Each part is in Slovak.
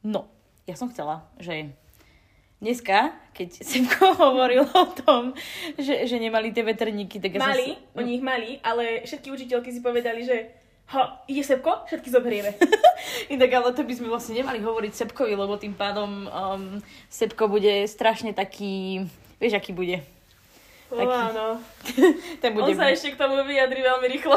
No, ja som chcela, že dneska, keď Semko hovoril o tom, že, že nemali tie veterníky, tak ja Mali, som... oni ich mali, ale všetky učiteľky si povedali, že ha, ide Sepko, všetky zoberieme. Inak ale to by sme vlastne nemali hovoriť Sepkovi, lebo tým pádom um, Sepko bude strašne taký... Vieš, aký bude? O, Taký- áno. Ten bude... On sa ešte k tomu vyjadri veľmi rýchlo.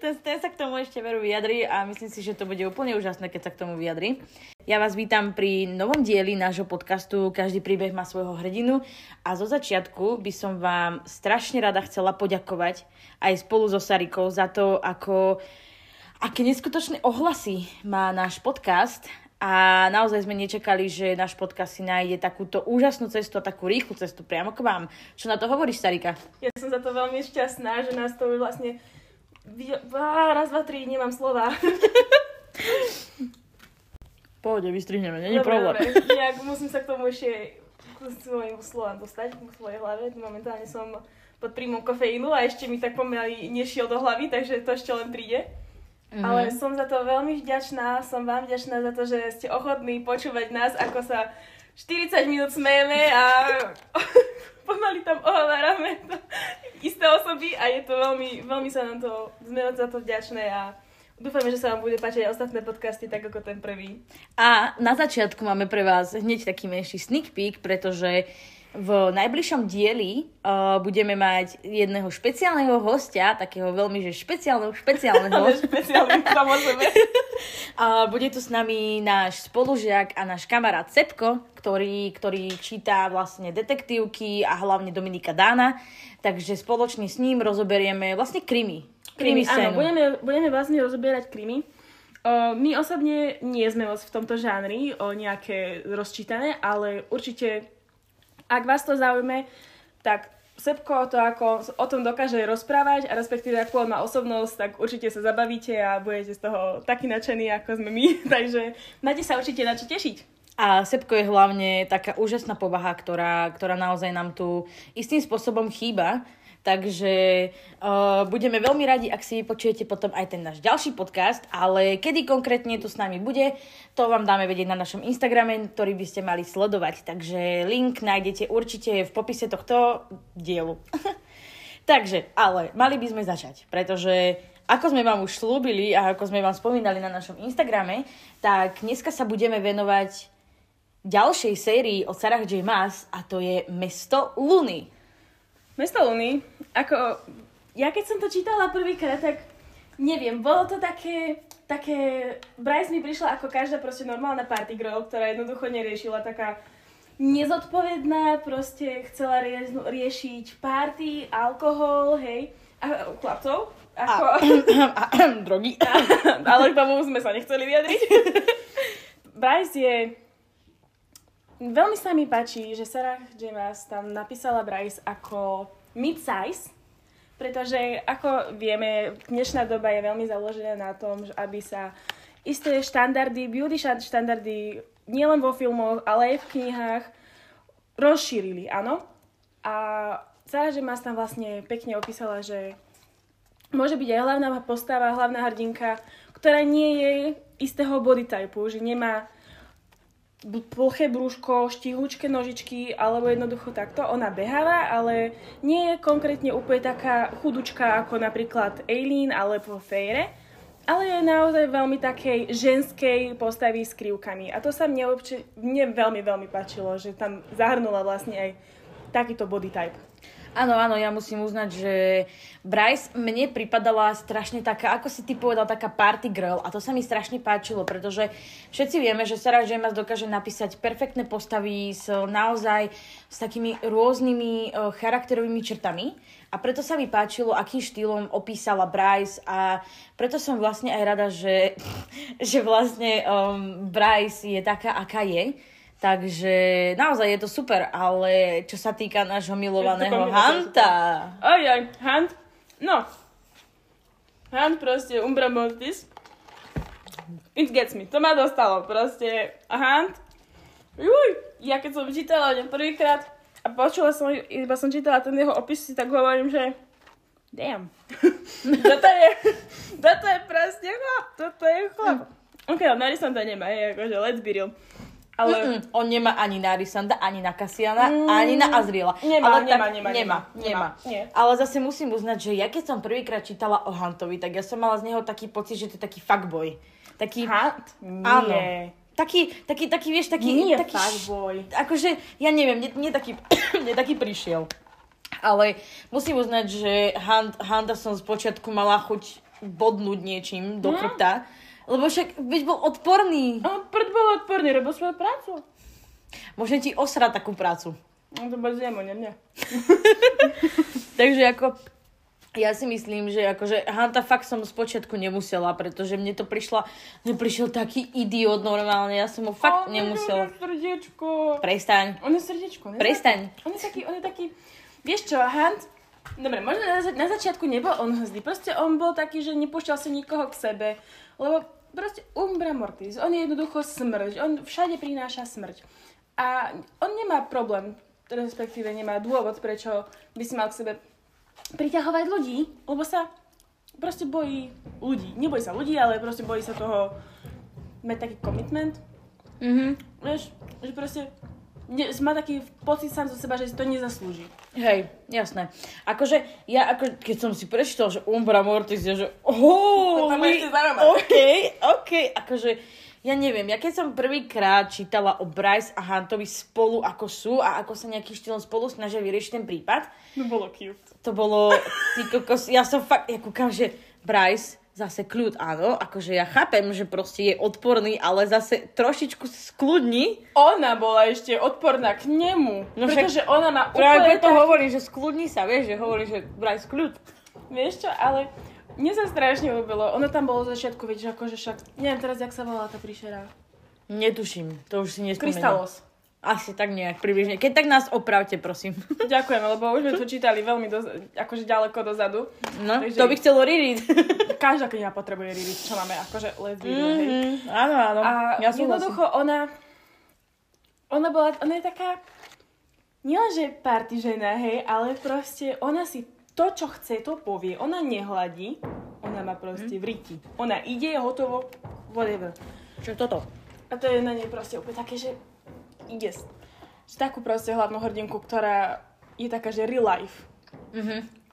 Ten, ten sa k tomu ešte veru vyjadri a myslím si, že to bude úplne úžasné, keď sa k tomu vyjadri. Ja vás vítam pri novom dieli nášho podcastu Každý príbeh má svojho hrdinu a zo začiatku by som vám strašne rada chcela poďakovať aj spolu so Sarikou za to, ako aké neskutočné ohlasy má náš podcast a naozaj sme nečakali, že náš podcast si nájde takúto úžasnú cestu a takú rýchlu cestu priamo k vám. Čo na to hovoríš, Sarika? Ja som za to veľmi šťastná, že nás to vlastne... Raz, dva, tri, nemám slova. Pohode, vystrihneme, není Dobre, problém. dobre. Nejak musím sa k tomu ešte k svojim slovám dostať, k svojej hlave. Momentálne som pod príjmom kofeínu a ešte mi tak pomaly nešiel do hlavy, takže to ešte len príde. Mhm. Ale som za to veľmi vďačná, som vám vďačná za to, že ste ochotní počúvať nás, ako sa 40 minút smejeme a pomaly tam ohovárame isté osoby a je to veľmi, veľmi sa nám to, sme za to vďačné a dúfame, že sa vám bude páčiť aj ostatné podcasty, tak ako ten prvý. A na začiatku máme pre vás hneď taký menší sneak peek, pretože v najbližšom dieli uh, budeme mať jedného špeciálneho hostia, takého veľmi že špeciálneho, špeciálneho. Samozrejme. A bude tu s nami náš spolužiak a náš kamarát Sepko, ktorý, ktorý číta vlastne detektívky a hlavne Dominika Dána. Takže spoločne s ním rozoberieme vlastne krimi. Krimi, áno, budeme, budeme vlastne rozoberať krimi. O, my osobne nie sme v tomto žánri o nejaké rozčítané, ale určite, ak vás to zaujme, tak Sepko to ako o tom dokáže rozprávať a respektíve akú on má osobnosť, tak určite sa zabavíte a budete z toho takí nadšení, ako sme my. Takže máte sa určite na čo tešiť. A Sepko je hlavne taká úžasná povaha, ktorá, ktorá naozaj nám tu istým spôsobom chýba. Takže uh, budeme veľmi radi, ak si vypočujete potom aj ten náš ďalší podcast, ale kedy konkrétne tu s nami bude, to vám dáme vedieť na našom Instagrame, ktorý by ste mali sledovať. Takže link nájdete určite v popise tohto dielu. Takže, ale mali by sme začať, pretože ako sme vám už slúbili a ako sme vám spomínali na našom Instagrame, tak dneska sa budeme venovať ďalšej sérii od Sarah J. Maas a to je Mesto Luny. Mesto Luny, ako, ja keď som to čítala prvýkrát, tak neviem, bolo to také, také, Bryce mi prišla ako každá proste normálna party girl, ktorá jednoducho neriešila taká nezodpovedná, proste chcela rie- riešiť party, alkohol, hej, a chlapcov, ako, Drogy. ale k tomu sme sa nechceli vyjadriť. Bryce je... Veľmi sa mi páči, že Sarah J. Tam napísala Bryce ako mid-size, pretože ako vieme, dnešná doba je veľmi založená na tom, že aby sa isté štandardy, beauty štan- štandardy nielen vo filmoch, ale aj v knihách rozšírili, áno. A Sarah J. Maas tam vlastne pekne opísala, že môže byť aj hlavná postava, hlavná hrdinka, ktorá nie je istého body typu, že nemá ploché brúško, štihúčke nožičky, alebo jednoducho takto. Ona beháva, ale nie je konkrétne úplne taká chudučka ako napríklad Aileen alebo Fejre, ale je naozaj veľmi takej ženskej postavy s krivkami. A to sa mne, obči- mne veľmi, veľmi páčilo, že tam zahrnula vlastne aj takýto body type. Áno, áno, ja musím uznať, že Bryce mne pripadala strašne taká, ako si ty povedal, taká party girl a to sa mi strašne páčilo, pretože všetci vieme, že Sarah J. Dokáže napísať perfektné postavy s naozaj s takými rôznymi uh, charakterovými črtami a preto sa mi páčilo, akým štýlom opísala Bryce a preto som vlastne aj rada, že, že vlastne um, Bryce je taká, aká je. Takže naozaj je to super, ale čo sa týka nášho milovaného Hanta, Aj, aj, Hunt. No. Hunt proste, Umbra Mortis. It gets me. To ma dostalo. Proste, a Hunt. Juj, ja keď som čítala o ňom prvýkrát a počula som, iba som čítala ten jeho opis, si tak hovorím, že damn. toto je, toto je proste chlap, toto je chlap. Ok, ale Narisanda nemá, hej, akože let's be real. Ale... Mm-mm, on nemá ani na Arisanda, ani na Cassiana, Mm. ani na Azriela. Nemá, Ale nemá, nemá, nemá, nemá. nemá. Nie. Ale zase musím uznať, že ja keď som prvýkrát čítala o Huntovi, tak ja som mala z neho taký pocit, že to je taký fuckboy. Taký, Hunt? Nie. Áno. taký, taký, taký, vieš, taký... Nie taký fuckboy. Akože, ja neviem, mne, mne, taký, mne taký prišiel. Ale musím uznať, že Hunt, Hunta som z počiatku mala chuť bodnúť niečím do Hm? chrbta. Lebo však, veď bol odporný. On prd bol odporný, robil svoju prácu. Môžem ti osrať takú prácu. No to bez jemu, nie mňa. Takže ako, ja si myslím, že akože Hanta fakt som z počiatku nemusela, pretože mne to prišla, mne prišiel taký idiot normálne, ja som ho fakt On nemusela. je srdiečko. Prestaň. On je srdiečko, ne? Prestaň. On je taký, on je taký, vieš čo, Hunt, dobre, možno na, za- na začiatku nebol on hrdý, proste on bol taký, že nepúšťal sa nikoho k sebe, lebo proste umbra mortis, on je jednoducho smrť, on všade prináša smrť. A on nemá problém, respektíve nemá dôvod, prečo by si mal k sebe priťahovať ľudí, lebo sa proste bojí ľudí. Nebojí sa ľudí, ale proste bojí sa toho mať taký commitment, Mhm. Vieš, že proste má taký pocit sám zo seba, že si to nezaslúži. Hej, jasné. Akože, ja ako, keď som si prečítal, že Umbra Mortis, je, že oh, To zaujíma. OK, OK, akože, ja neviem, ja keď som prvýkrát čítala o Bryce a Huntovi spolu ako sú a ako sa nejakým štýlom spolu snažia vyriešiť ten prípad, No bolo cute. to bolo, ty kokos, ja som fakt, ja kúkam, že Bryce, zase kľud, áno, akože ja chápem, že proste je odporný, ale zase trošičku skľudni. Ona bola ešte odporná k nemu, No no však- pretože ona má Práve úplne preto tak, hovorím, že skľudni sa, vieš, že hovorí, že Bryce kľud. vieš čo, ale mne sa strašne ľúbilo. Ona tam bola z začiatku, vieš, akože však, neviem teraz, jak sa volá tá príšera. Netuším, to už si nespomeniem. Krystalos. Asi tak nejak približne. Keď tak nás opravte, prosím. Ďakujeme, lebo už sme to čítali veľmi doz, akože ďaleko dozadu. No, Takže- to by chcelo Ririt. Každá kniha potrebuje ririť, čo máme, akože let's be. Mhm, áno, áno. A ja jednoducho ona, ona bola, ona je taká, nielenže party žena, hej, ale proste ona si to, čo chce, to povie. Ona nehladí, ona má proste v riti. Ona ide, hotovo, whatever. Čo toto? A to je na nej proste úplne také, že ide. Že takú proste hlavnú hrdinku, ktorá je taká, že real life. Mhm.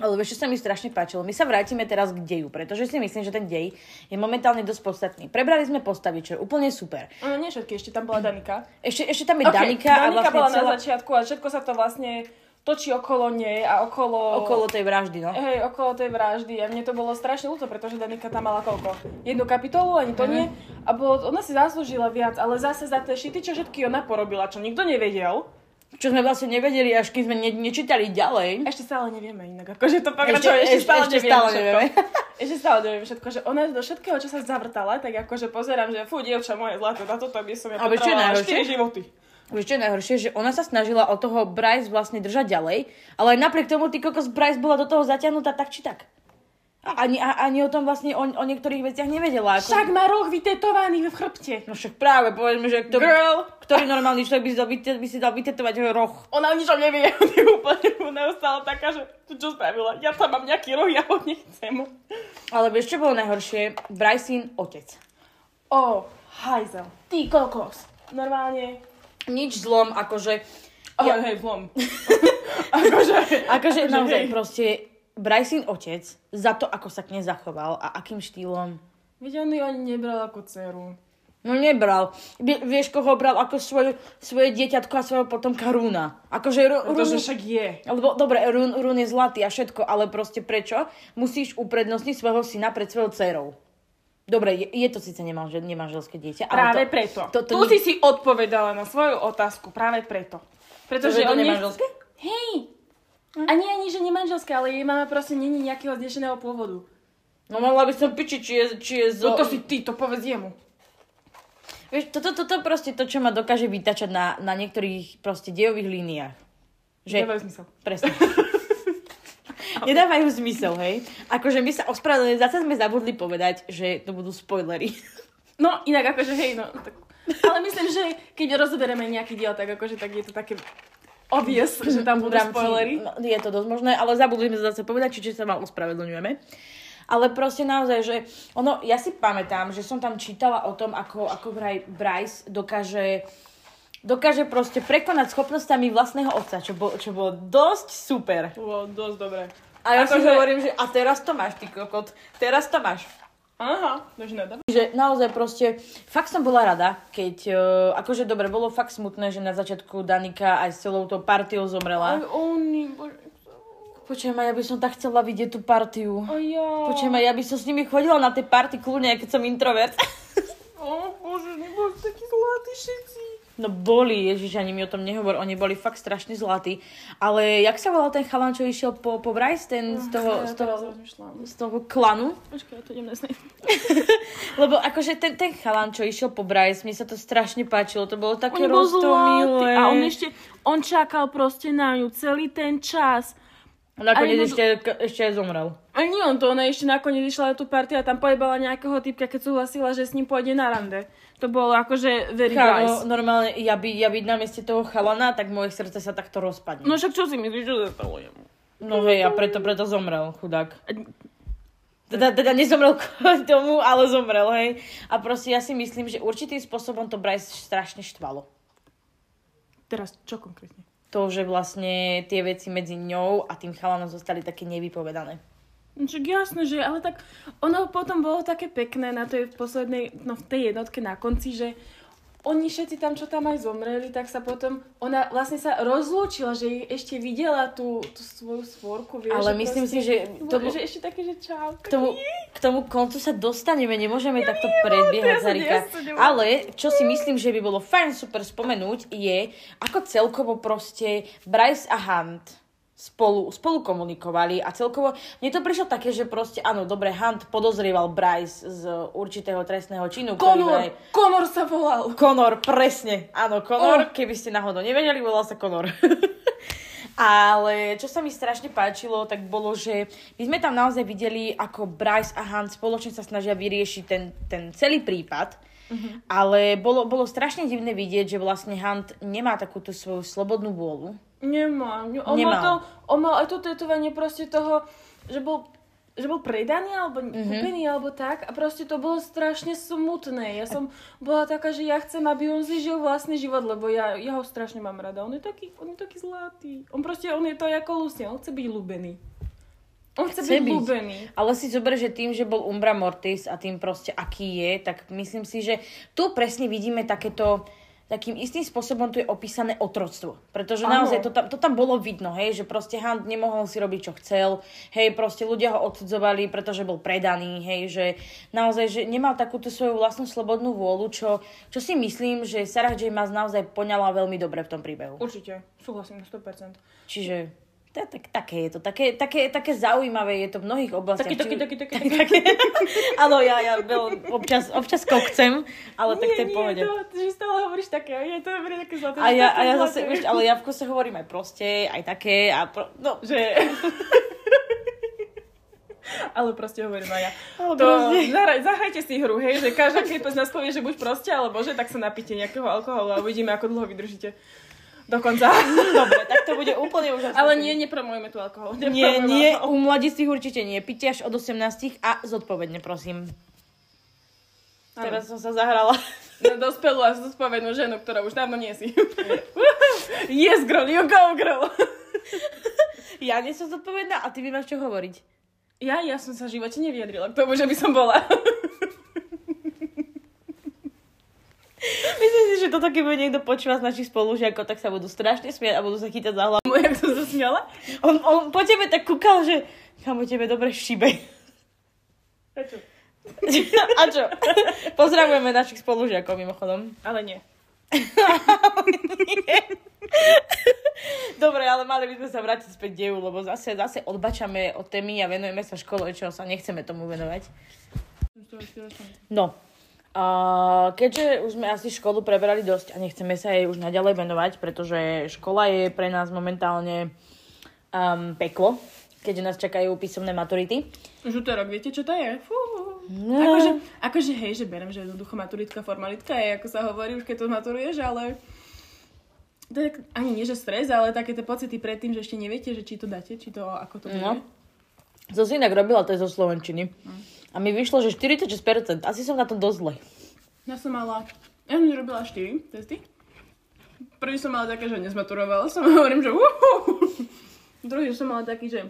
Ale vieš, čo sa mi strašne páčilo? My sa vrátime teraz k deju, pretože si myslím, že ten dej je momentálne dosť podstatný. Prebrali sme postavy, čo je úplne super. No nie všetky, ešte tam bola Danika. Ešte, ešte tam je Ok, Danika, a vlastne bola celá... na začiatku a všetko sa to vlastne točí okolo nej a okolo... okolo tej vraždy, no. Hej, okolo tej vraždy a mne to bolo strašne ľúto, pretože Danika tam mala koľko? Jednu kapitolu, ani to Mhm. nie. A bolo, ona si zaslúžila viac, ale zase za tie šity, čo všetky ona porobila, čo nikto nevedel. Čo sme vlastne nevedeli, až kým sme ne, nečítali ďalej. Ešte stále nevieme inak, akože to pokračuje, ešte- ešte, stále ešte neviem stále nevieme. Ešte stále neviem všetko, že ona do všetkého, čo sa zavrtala, tak akože pozerám, že fú, dievča moje zlaté, na toto by som ja A vieš, čo je potrebovala najhoršie? 4 životy. Vieš čo je najhoršie, že ona sa snažila od toho Bryce vlastne držať ďalej, ale aj napriek tomu ty kokos Bryce bola do toho zatiahnutá tak či tak. A ani, a, ani o tom vlastne o, o niektorých veciach nevedela. Ako... Však má roh vytetovaný v chrbte. No však práve, povedzme, že kto, Girl, ktorý normálny človek by si dal, vyte- by si dal vytetovať roh. ona o ničom nevie, ona je úplne neustále taká, že to čo spravila, ja tam mám nejaký roh, ja ho nechcem. Ale vieš, čo bolo najhoršie? Brycein otec. O, hajzel, ty kokos. Normálne, Nič zlom, akože... oh, Ja- hej, zlom. akože, Akože naozaj hej. proste Brycein otec za to, ako sa k nej zachoval a akým štýlom. Veď on ju ani nebral ako dceru. No nebral. Vie- vieš, koho bral ako svoje, svoje dieťatko a svojho potomka Rúna. Akože Ru, Pretože Rún, však je. Lebo, dobre, Rún, Rún je zlatý a všetko, ale proste prečo? Musíš uprednostniť svojho syna pred svojou dcerou. Dobre, je, je to síce nemanžel, nemanželské dieťa, ale Práve to, preto. To, to, tu si si odpovedala na svoju otázku, práve preto. To, že Pretože to nechce- nemanželské? Hej! Ani ani, že nemanželské, ale jej mama proste není nejakého znešeného pôvodu. No mala by som piči, či je, či je zo... No to si ty, to povedz jemu. Vieš, toto, toto proste to, čo ma dokáže vytačať na, na niektorých proste dejových líniách. Že... Nedávajú zmysel. Presne. Nedávajú zmysel, hej. Akože my sa ospravedlňujeme, zase sme zabudli povedať, že to budú spoilery. No, inak akože hej, no. Tak... Ale myslím, že keď rozoberieme nejaký diel, tak akože tak je to také obvious, že tam budú rámci- spoilery. no, Je to dosť možné, ale zabudli sme zase povedať, čiže sa vám ospravedlňujeme. Ale proste naozaj, že ono, ja si pamätám, že som tam čítala o tom, ako, ako vraj Bryce dokáže dokáže proste prekonať schopnosťami vlastného otca, čo bolo, čo bolo dosť super. Bolo dosť dobré. A ja si Akože- hovorím, že a teraz to máš, ty kokot. Teraz to máš. Aha. Že naozaj proste, fakt som bola rada, keď, uh, akože dobre, bolo fakt smutné, že na začiatku Danika aj s celou tou partiou zomrela. Aj oni, bože. Počujem, ja by som tak chcela vidieť tú partiu. A ja. Počujem, ja by som s nimi chodila na tie party kľudne, aj keď som introvert. O bože, neboli takí zlatí všetci. No boli, ježiš, ani mi o tom nehovor, oni boli fakt strašne zlatí. Ale jak sa volal ten chalan, čo išiel po, po Bryce, ten z toho, z toho, z toho klanu? Počkaj, ja to idem. Lebo akože ten, ten chalan, čo išiel po Bryce, mne sa to strašne páčilo, to bolo také bol roztomilé. A on ešte, on čakal proste na ňu celý ten čas. Nakoniec Aj ešte, ešte aj zomrel. A nie on to, ona ešte nakoniec išla na tú partiu a tam pojebala nejakého typka, keď súhlasila, že s ním pôjde na rande. To bolo akože very Kámo, nice. normálne, ja by, ja byť na mieste toho chalana, tak moje srdce sa takto rozpadne. No však čo si myslíš, čo sa stalo jemu? No hej, a preto, preto zomrel, chudák. Teda, teda nezomrel kvôli tomu, ale zomrel, hej. A proste ja si myslím, že určitým spôsobom to Bryce strašne štvalo. Teraz, čo konkrétne? To, že vlastne tie veci medzi ňou a tým chalanom zostali také nevypovedané. No Však jasné, že, ale tak ono potom bolo také pekné na tej poslednej, no v tej jednotke na konci, že oni všetci tam, čo tam aj zomreli, tak sa potom, ona vlastne sa rozlúčila, že ešte videla tú, tú svoju svorku, vieš. Ale že myslím proste, si, že to že, ešte také, že čau. K tomu, k tomu koncu sa dostaneme, nemôžeme takto to predbiehať, ja Zarika. nesudzím. Ale čo si myslím, že by bolo fajn super spomenúť, je, ako celkovo proste Bryce a Hunt spolu, spolu komunikovali a celkovo, mne to prišlo také, že proste, áno, dobre, Hunt podozrieval Bryce z určitého trestného činu, ktorý Konor, vraj- Konor sa volal. Conor, presne. Áno, Conor, Oh. keby ste náhodou nevedeli, volal sa Conor. Ale čo sa mi strašne páčilo, tak bolo, že my sme tam naozaj videli, ako Bryce a Hunt spoločne sa snažia vyriešiť ten, ten celý prípad. Ale bolo, bolo strašne divné vidieť, že vlastne Hunt nemá takúto svoju slobodnú vôľu. Nemá. On Nemal. mal, to, on mal aj to tetovanie proste toho, že bol že bol predaný alebo mm-hmm. kúpený alebo tak a proste to bolo strašne smutné. Ja som bola taká, že ja chcem, aby on si žil vlastný život, lebo ja, ja ho strašne mám rada. On je taký, on je taký zlatý. On proste, on je to ako Lucia, on chce byť ľúbený. On chce, Chce byť, byť. ľúbený. Ale si zober, že tým, že bol Umbra Mortis a tým proste aký je, tak myslím si, že tu presne vidíme takéto takým istým spôsobom tu je opísané otroctvo. Pretože Áno. naozaj to tam, to tam bolo vidno, hej, že proste Hunt nemohol si robiť, čo chcel, hej, proste ľudia ho odsudzovali, pretože bol predaný, hej, že naozaj, že nemal takúto svoju vlastnú slobodnú vôľu, čo, čo si myslím, že Sarah J. Maas naozaj poňala veľmi dobre v tom príbehu. Určite, súhlasím na 100%. Čiže je tak, také je to, také, také, také zaujímavé je to v mnohých oblastiach. Taký, taký, taký, taký, taký. Áno, ja, ja veľ, občas, občas kokcem, ale tak to je pohode. Nie, to, že stále hovoríš také, je to je také zlaté. A ja, a ja zase, vieš, ale ja v kuse hovorím aj proste, aj také, a pro, no, že... ale proste hovorím aj ja. Ale To, zahraj, zahrajte si hru, hej, že každá keď z nás povie, že buď proste, alebo že tak sa napíte nejakého alkoholu a uvidíme, ako dlho vydržíte. Dokonca. dobre, tak to bude úplne úžasné. Ale nie, nepromujeme tu alkohol. Nie, Nepromujeme nie, alkohol. u mladistvých určite nie. Pite až od 18 a zodpovedne, prosím. Áno. Teraz som sa zahrala. Na dospelú a zodpovednú ženu, ktorá už dávno nie si. yes, girl, you go, girl. Ja nie som zodpovedná a ty by máš čo hovoriť. Ja, ja som sa v živote nevyjadrila k tomu, že by som bola. Myslím si, že toto, keď bude niekto počúvať z našich spolužiakov, tak sa budú strašne smiať a budú sa chytať za hlavu. Jak som sa smiala? On, on po tebe tak kúkal, že kamo tebe dobre šibe. Prečo? A čo? Pozdravujeme našich spolužiakov mimochodom. Ale nie. Dobre, ale mali by sme sa vrátiť späť deju, lebo zase, zase odbačame od témy a venujeme sa škole, čo sa nechceme tomu venovať. No, a keďže už sme asi školu preberali dosť a nechceme sa jej už naďalej venovať, pretože škola je pre nás momentálne um, peklo, keďže nás čakajú písomné maturity. Už útorok, viete, čo to je? Fú. No. Akože, akože, hej, že berem, že jednoducho maturitka, formalitka je, ako sa hovorí už keď to maturuješ, ale je ani nie, že stres, ale také tie pocity predtým, že ešte neviete, že či to dáte, či to, ako to bude. No. Si inak robila, to je zo Slovenčiny. A mi vyšlo, že 46%. Asi som na tom dosť zle. Ja som mala, ja som robila 4 testy. Prvý som mala také, že nezmaturovala som a hovorím, že uhu. Druhý som mala taký, že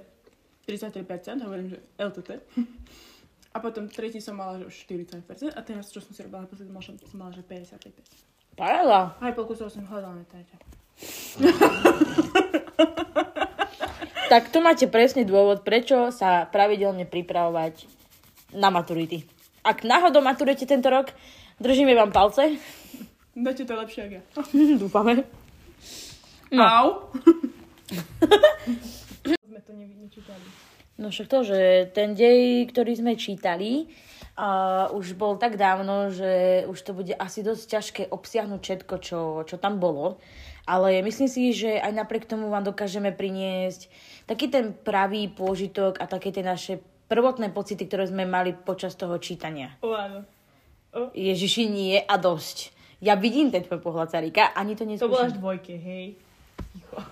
33%, hovorím, že LTT. A potom tretí som mala, že už 40%. A teraz, čo som si robila naposledy, som, mala, že 55%. Paráda. Aj polku som hľadala na tajťa. Tak tu máte presný dôvod, prečo sa pravidelne pripravovať na maturity. Ak náhodou maturujete tento rok, držíme vám palce. Dáte to lepšie, ako ja. Dúfame. No. Au. Sme to nečítali. No však to, že ten dej, ktorý sme čítali, uh, už bol tak dávno, že už to bude asi dosť ťažké obsiahnuť všetko, čo, čo tam bolo. Ale myslím si, že aj napriek tomu vám dokážeme priniesť taký ten pravý pôžitok a také tie naše prvotné pocity, ktoré sme mali počas toho čítania. O, áno. O. Ježiši, nie a dosť. Ja vidím ten tvoj pohľad, Sarika, ani to To bola až neskúšam. dvojke, hej. Ticho.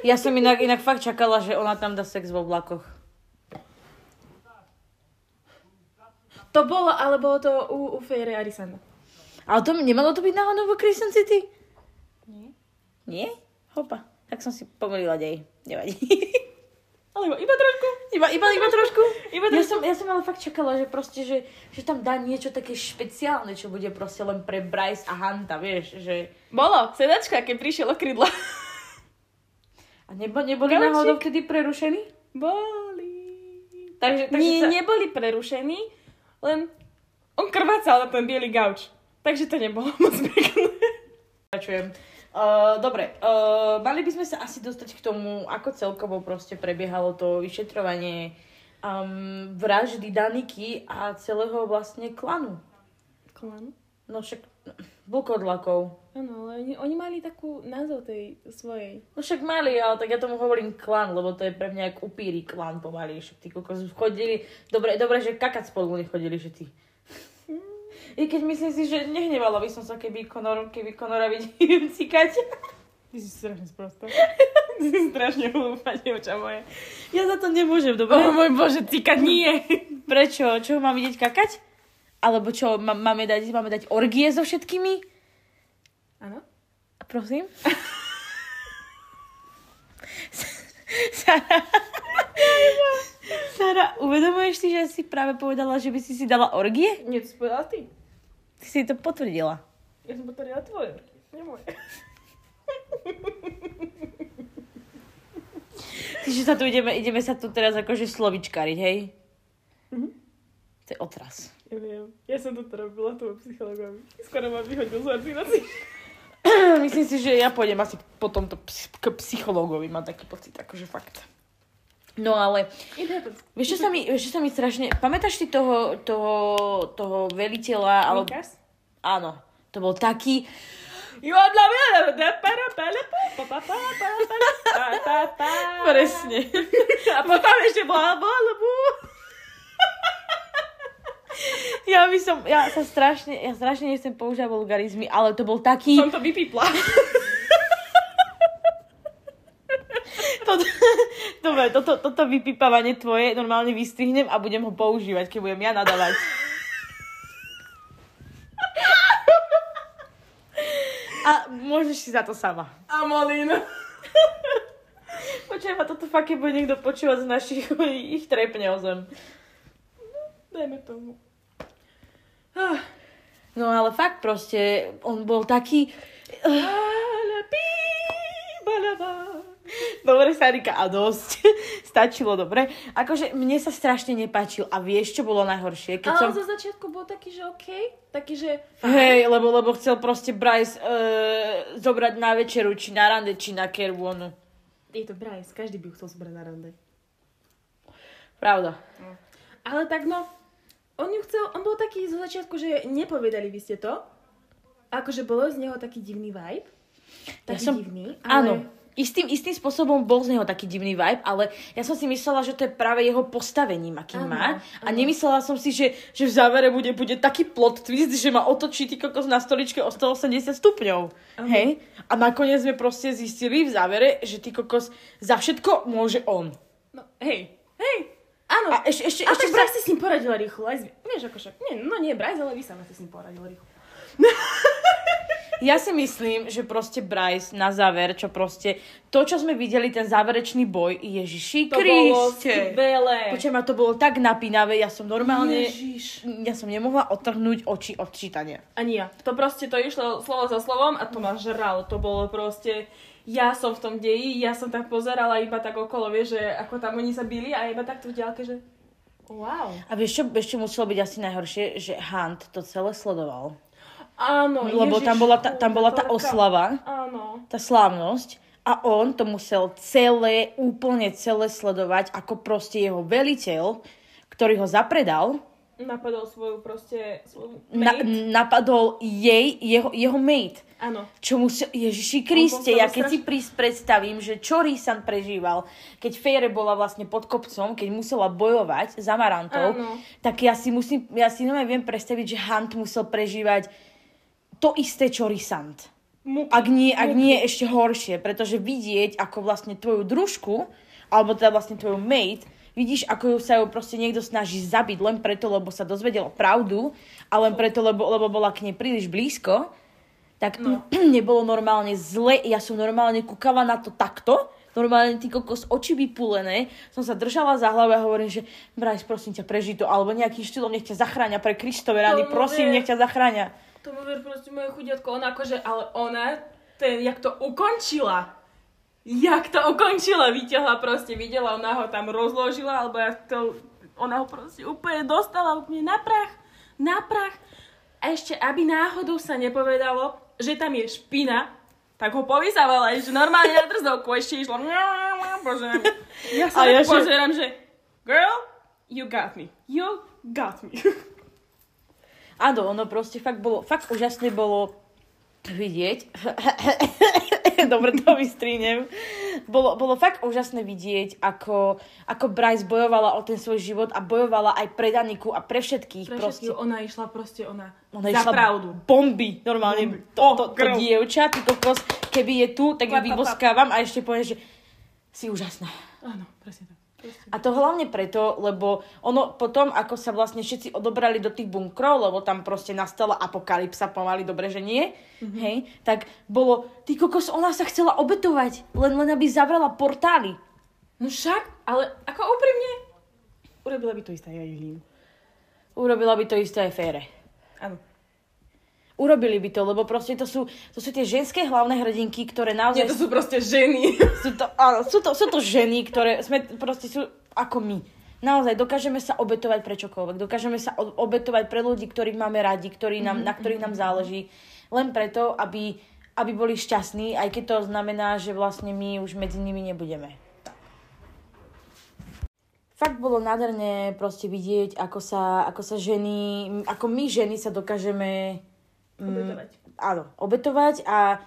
Ja som inak, inak fakt čakala, že ona tam dá sex vo vlakoch. To bolo, ale bolo to u, u Fejre Arisana. Ale to nemalo to byť náhodou vo Crescent City? Nie. Nie? Hopa. Tak som si pomýlila dej. Nevadí. Alebo iba trošku. iba, iba, iba trošku. Iba Ja trošku. som, ja som ale fakt čakala, že proste, že, že tam dá niečo také špeciálne, čo bude proste len pre Bryce a Hanta, vieš, že... Bolo, sedačka, keď prišiel okrydla. A nebo, neboli Gaučík. náhodou vtedy prerušení? Boli. Takže, takže Nie, sa... neboli prerušení, len on krvácal na ten biely gauč. Takže to nebolo moc pekné. Pokračujem. Uh, dobre, uh, mali by sme sa asi dostať k tomu, ako celkovo proste prebiehalo to vyšetrovanie um, vraždy Daniky a celého vlastne klanu. Klan? No však vlkodlakov. Áno, ale oni, oni mali takú názov tej svojej. No však mali, ale tak ja tomu hovorím klan, lebo to je pre mňa jak upíry klan pomaly. Však tí kokos chodili, dobre, dobre, že kakať spolu nechodili všetci. I keď myslím si, že nehnevala by som sa, keby Conor, keby Conora vidím cikať. Ty si strašne sprostá. Ty si strašne hlúpa, dievča moje. Ja za to nemôžem, dobre? O môj bože, cikať nie. Prečo? Čo, mám vidieť kakať? Alebo čo, má, máme, dať, máme dať orgie so všetkými? Áno? Prosím? Sara, Sara, uvedomuješ si, že si práve povedala, že by si si dala orgie? Nie, to si povedala ty. Ty si to potvrdila. Ja som potvrdila tvoje. Nie moje. Čiže sa tu ideme, ideme sa tu teraz akože slovičkariť, hej? Mhm. To je otras. Ja viem. Ja som to robila tomu psychologovi. Skoro ma vyhodil z ordinácie. Myslím si, že ja pôjdem asi po tomto ps- k psychológovi, mám taký pocit, akože fakt. No ale, vieš čo sa mi, vieš, čo sa mi strašne, pamätáš si toho, toho, toho veliteľa, ale... Mikas? Áno, to bol taký, Presne. A potom ešte bola bolbu. Ja by som, ja sa strašne, ja strašne nechcem používať vulgarizmy, ale to bol taký... Som to vypípla. toto, dobre, toto, toto vypípavanie tvoje normálne vystrihnem a budem ho používať, keď budem ja nadávať. A môžeš si za to sama. Amolín. Počujem, a toto fakt, keď bude niekto počúvať z našich, ich trepne o zem. Dajme tomu. No ale fakt proste, on bol taký... Dobre, Sarika, a dosť. Stačilo, dobre. Akože mne sa strašne nepáčil. A vieš, čo bolo najhoršie? Keď Ale som... zo začiatku bol taký, že okej. Taký, že... Hej, lebo, lebo chcel proste Bryce uh, zobrať na večeru, či na rande, či na kervonu. Je to Bryce, každý by ho chcel zobrať na rande. Pravda. Ale tak no, on ju chcel, on bol taký zo začiatku, že nepovedali by ste to. Akože bolo z neho taký divný vibe. Taký som- divný. Ale... Áno. Istým, istým spôsobom bol z neho taký divný vibe, ale ja som si myslela, že to je práve jeho postavením, aký Áno, má. A nemyslela som si, že, že v závere bude, bude taký plot twist, že ma otočí ty kokos na stoličke o 180 stupňov. Áno. Hej? A nakoniec sme proste zistili v závere, že ty kokos za všetko môže on. No, hej, hej. Áno. A ešte, ešte, A ešte tak Bryce si s ním poradila rýchlo. Aj z... Vieš, ako však... Nie, no nie Bryce, ale vy sa si s ním poradila rýchlo. Ja si myslím, že proste Bryce na záver, čo proste, to, čo sme videli, ten záverečný boj, Ježiši To Kriste. Počujem, ma to bolo tak napínavé, ja som normálne, Ježiš. ja som nemohla otrhnúť oči od čítania. Ani ja. To proste, to išlo slovo za slovom a to ma žralo. To bolo proste... Ja som v tom deji, ja som tak pozerala iba tak okolo, vieš, že ako tam oni sa bili a iba takto v ďalke, že... Wow. A vieš čo, čo muselo byť asi najhoršie? Že Hunt to celé sledoval. Áno, Lebo Ježiš, tam bola tá, tam bola tá oslava, Áno. tá slávnosť a on to musel celé, úplne celé sledovať ako proste jeho veliteľ, ktorý ho zapredal, Napadol svoju proste... Svoju na, mate. napadol jej, jeho, jeho mate. Áno. Čo musel, Ježiši Kriste, ja keď si straš- prís predstavím, že čo Rysand prežíval, keď Feyre bola vlastne pod kopcom, keď musela bojovať za Marantov, Áno. tak ja si musím, ja si normálne viem predstaviť, že Hunt musel prežívať to isté, čo. Muky. Ak nie, ak nie ešte horšie, pretože vidieť, ako vlastne tvoju družku, alebo teda vlastne tvoju mate, vidíš, ako ju sa ju proste niekto snaží zabiť len preto, lebo sa dozvedel pravdu a len preto, lebo, lebo bola k nej príliš blízko, tak no. nebolo normálne zle. Ja som normálne kúkala na to takto, normálne ty kokos oči vypulené, som sa držala za hlavu a hovorím, že Bryce, prosím ťa, prežij to, alebo nejakým štýlom nech ťa zachráňa pre Kristove rady, prosím, nech ťa zachráňa. To ver proste moje chudiatko, ona akože, ale ona, ten, jak to ukončila. Jak to ukončila, vyťahla proste, videla, ona ho tam rozložila, alebo ja to, ona ho proste úplne dostala úplne na prach, na prach. A ešte, aby náhodou sa nepovedalo, že tam je špina, tak ho povysávala, že normálne na drzovku ešte išlo. Pozerám. Ja sa ja ja že- pozerám, že girl, you got me. You got me. Áno, ono proste fakt bolo, fakt úžasne bolo vidieť. Dobre to vystrínem. Bolo, bolo fakt úžasné vidieť, ako, ako Bryce bojovala o ten svoj život a bojovala aj pre Daniku a pre všetkých. Pre proste. všetkých ona išla proste, ona, Ona za išla pravdu. bomby, normálne. Bomby. To, to, to girl. dievča, ty kokos, keby je tu, tak ju vyboskávam a ešte poviem, že si úžasná. Áno, presne tak. A to hlavne preto, lebo ono potom, ako sa vlastne všetci odobrali do tých bunkrov, lebo tam proste nastala apokalypsa pomaly, dobre, že nie, mm-hmm. hej, tak bolo, ty kokos, ona sa chcela obetovať, len, len aby zavrela portály. No však, ale ako úprimne, urobila by to isté aj Eileen. Urobila by to isté aj Fére. Áno. Urobili by to, lebo proste to sú, to sú tie ženské hlavné hrdinky, ktoré naozaj... Nie, to sú proste ženy. Sú to, áno, sú, to, sú to ženy, ktoré sme proste sú ako my. Naozaj, dokážeme sa obetovať pre čokoľvek. Dokážeme sa obetovať pre ľudí, ktorých máme radi, ktorí nám, na ktorých nám záleží. Len preto, aby, aby boli šťastní, aj keď to znamená, že vlastne my už medzi nimi nebudeme. Fakt bolo nádherné proste vidieť, ako sa, ako sa ženy, ako my ženy sa dokážeme Obetovať. áno, obetovať a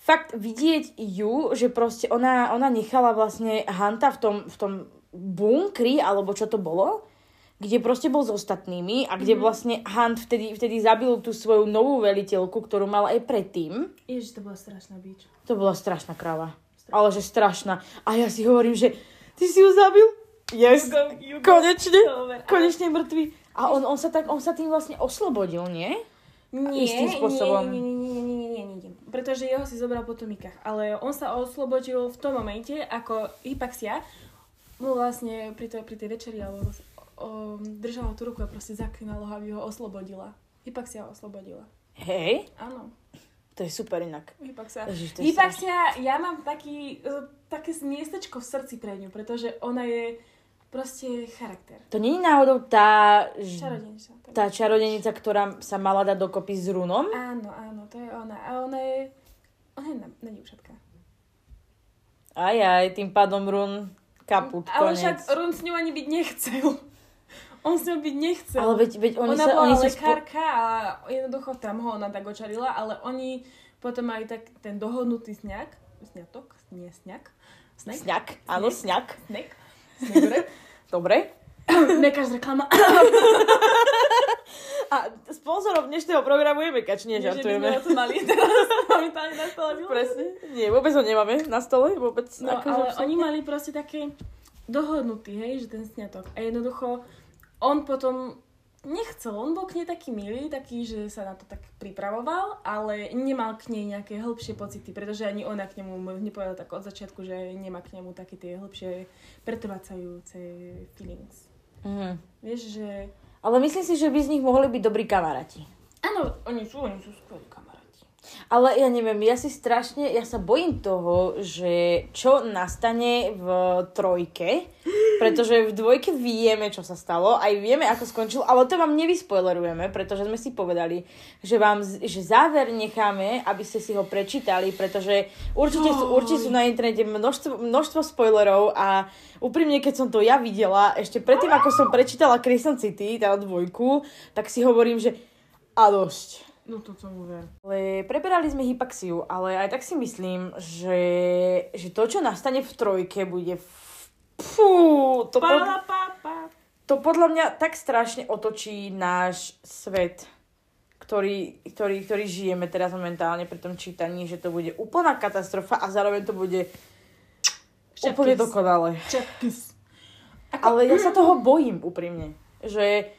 fakt vidieť ju, že proste ona, ona nechala vlastne Hanta v tom, v tom bunkri, alebo čo to bolo, kde proste bol s ostatnými a kde mm-hmm. vlastne Hunt vtedy, vtedy zabil tú svoju novú veliteľku, ktorú mal aj predtým. Ježiš, to bola strašná bič. To bola strašná kráva. Ale že strašná. A ja si hovorím, že ty si ju zabil? Yes, You go- you go. konečne, konečne mŕtvy. A on, on, sa tak, on sa tým vlastne oslobodil, nie? Nie, Istým spôsobom. Nie, nie, nie, nie, nie, nie, nie, nie. Pretože jeho si zobral po tomikách. Ale on sa oslobodil v tom momente, ako Hypaxia mu vlastne pri, to, pri tej večeri alebo o, držala tú ruku a proste zaklinala ho, aby ho oslobodila. Hypaxia ho oslobodila. Hej, Áno. to je super inak. Hypaxia. Ježiš, Hypaxia, ja mám taký, e, také miestečko v srdci pre ňu, pretože ona je proste charakter. To je náhodou tá, Čarodejnica. tak. tá čarodenica, ktorá sa mala dať dokopy s runom? Áno, áno, to je ona. A ona je... Ona je na, na dievčatka. Aj, aj, tým pádom run kaput, Ale koniec. však Ron s ňou ani byť nechcel. On s ňou byť nechcel. Ale veď, veď oni ona sa, bola oni sa spo... lekárka a jednoducho tam ho ona tak očarila, ale oni potom mali tak ten dohodnutý sňak, sňatok, nie sňak, snek, Sňak, áno, sňak. snek, Dobre. Mekáč reklama. A sponzorom dnešného programu je Mekač, nie, Nie, že by sme žartujeme. mali teraz momentálne na stole. Presne. Nie, vôbec ho nemáme na stole, vôbec. No, akože ale absolútne. oni mali proste také dohodnutý, hej, že ten sňatok. A jednoducho on potom nechcel, on bol k nej taký milý, taký, že sa na to tak pripravoval, ale nemal k nej nejaké hĺbšie pocity, pretože ani ona k nemu nepovedala tak od začiatku, že nemá k nemu také tie hĺbšie pretrvacajúce feelings. Mhm. Vieš, že... Ale myslím si, že by z nich mohli byť dobrí kamaráti. Áno, oni sú, oni sú skvelí. Ale ja neviem, ja si strašne, ja sa bojím toho, že čo nastane v trojke, pretože v dvojke vieme, čo sa stalo, aj vieme, ako skončil, ale to vám nevyspoilerujeme, pretože sme si povedali, že vám, že záver necháme, aby ste si ho prečítali, pretože určite sú, určite sú na internete množstvo, množstvo spoilerov a úprimne, keď som to ja videla, ešte predtým, ako som prečítala Crescent City, teda dvojku, tak si hovorím, že a dosť. No to som uver. Ale preberali sme hypaxiu, ale aj tak si myslím, že, že to, čo nastane v trojke, bude... Fú, to, pod, Pa, pa, pa. to podľa mňa tak strašne otočí náš svet, ktorý, ktorý, ktorý žijeme teraz momentálne pri tom čítaní, že to bude úplná katastrofa a zároveň to bude úplne Šepkis. dokonale. Čepkis. Ale ja sa toho bojím úprimne, že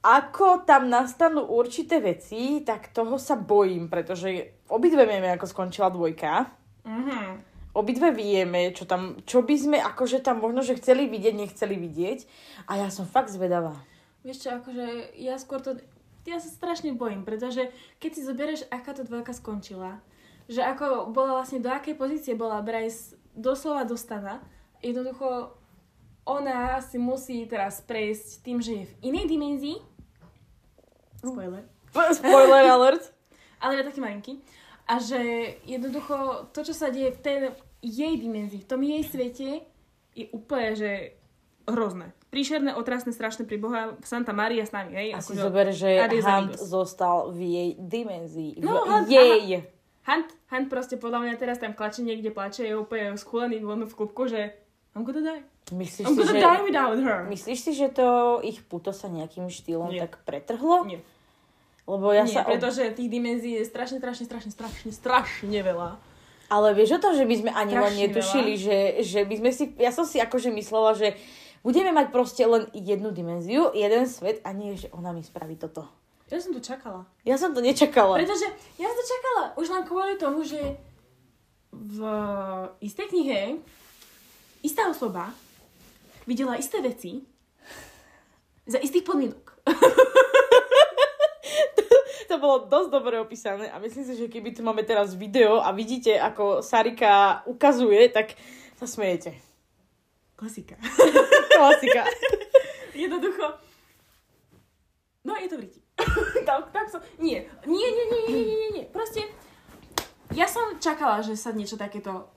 ako tam nastanú určité veci, tak toho sa bojím, pretože obidve vieme, ako skončila dvojka. Mhm. Obidve vieme, čo tam, čo by sme akože tam možno, že chceli vidieť, nechceli vidieť. A ja som fakt zvedavá. Vieš čo, akože ja skôr to... Ja sa strašne bojím, pretože keď si zoberieš, aká to dvojka skončila, že ako bola vlastne, do akej pozície bola Bryce doslova dostana, jednoducho ona si musí teraz prejsť tým, že je v inej dimenzii, spoiler, Spoiler alert. ale je taký malinký, a že jednoducho to, čo sa deje v tej jej dimenzii, v tom jej svete, je úplne, že hrozné. Príšerné, otrasné, strašné pri Boha. Santa Maria s nami, hej? A si zober, že Hunt zostal v jej dimenzii. V No, Hunt- jej. Hunt, Hunt proste podľa mňa teraz tam klače niekde plače, je úplne schúlený von v klubku, že I'm gonna die. Myslíš I'm si, gonna že... die without her. Myslíš si, že to ich puto sa nejakým štýlom Nie. tak pretrhlo? Nie, Lebo ja Nie sa... ob- pretože tých dimenzií je strašne, strašne, strašne, strašne, strašne veľa. Ale vieš o tom, že my sme ani len netušili, že, že by sme si... Ja som si akože myslela, že budeme mať proste len jednu dimenziu, jeden svet a nie, že ona mi spraví toto. Ja som to čakala. Ja som to nečakala. Pretože ja som to čakala už len kvôli tomu, že v istej knihe istá osoba videla isté veci za istých podmienok. To bolo dosť dobre opísané a myslím si, že keby tu máme teraz video a vidíte, ako Sarika ukazuje, tak sa smejete. Klasika. Klasika. Jednoducho. No, je to v riti. tak, tak som... Nie. Nie, nie, nie, nie, nie, nie, nie. Proste, ja som čakala, že sa niečo takéto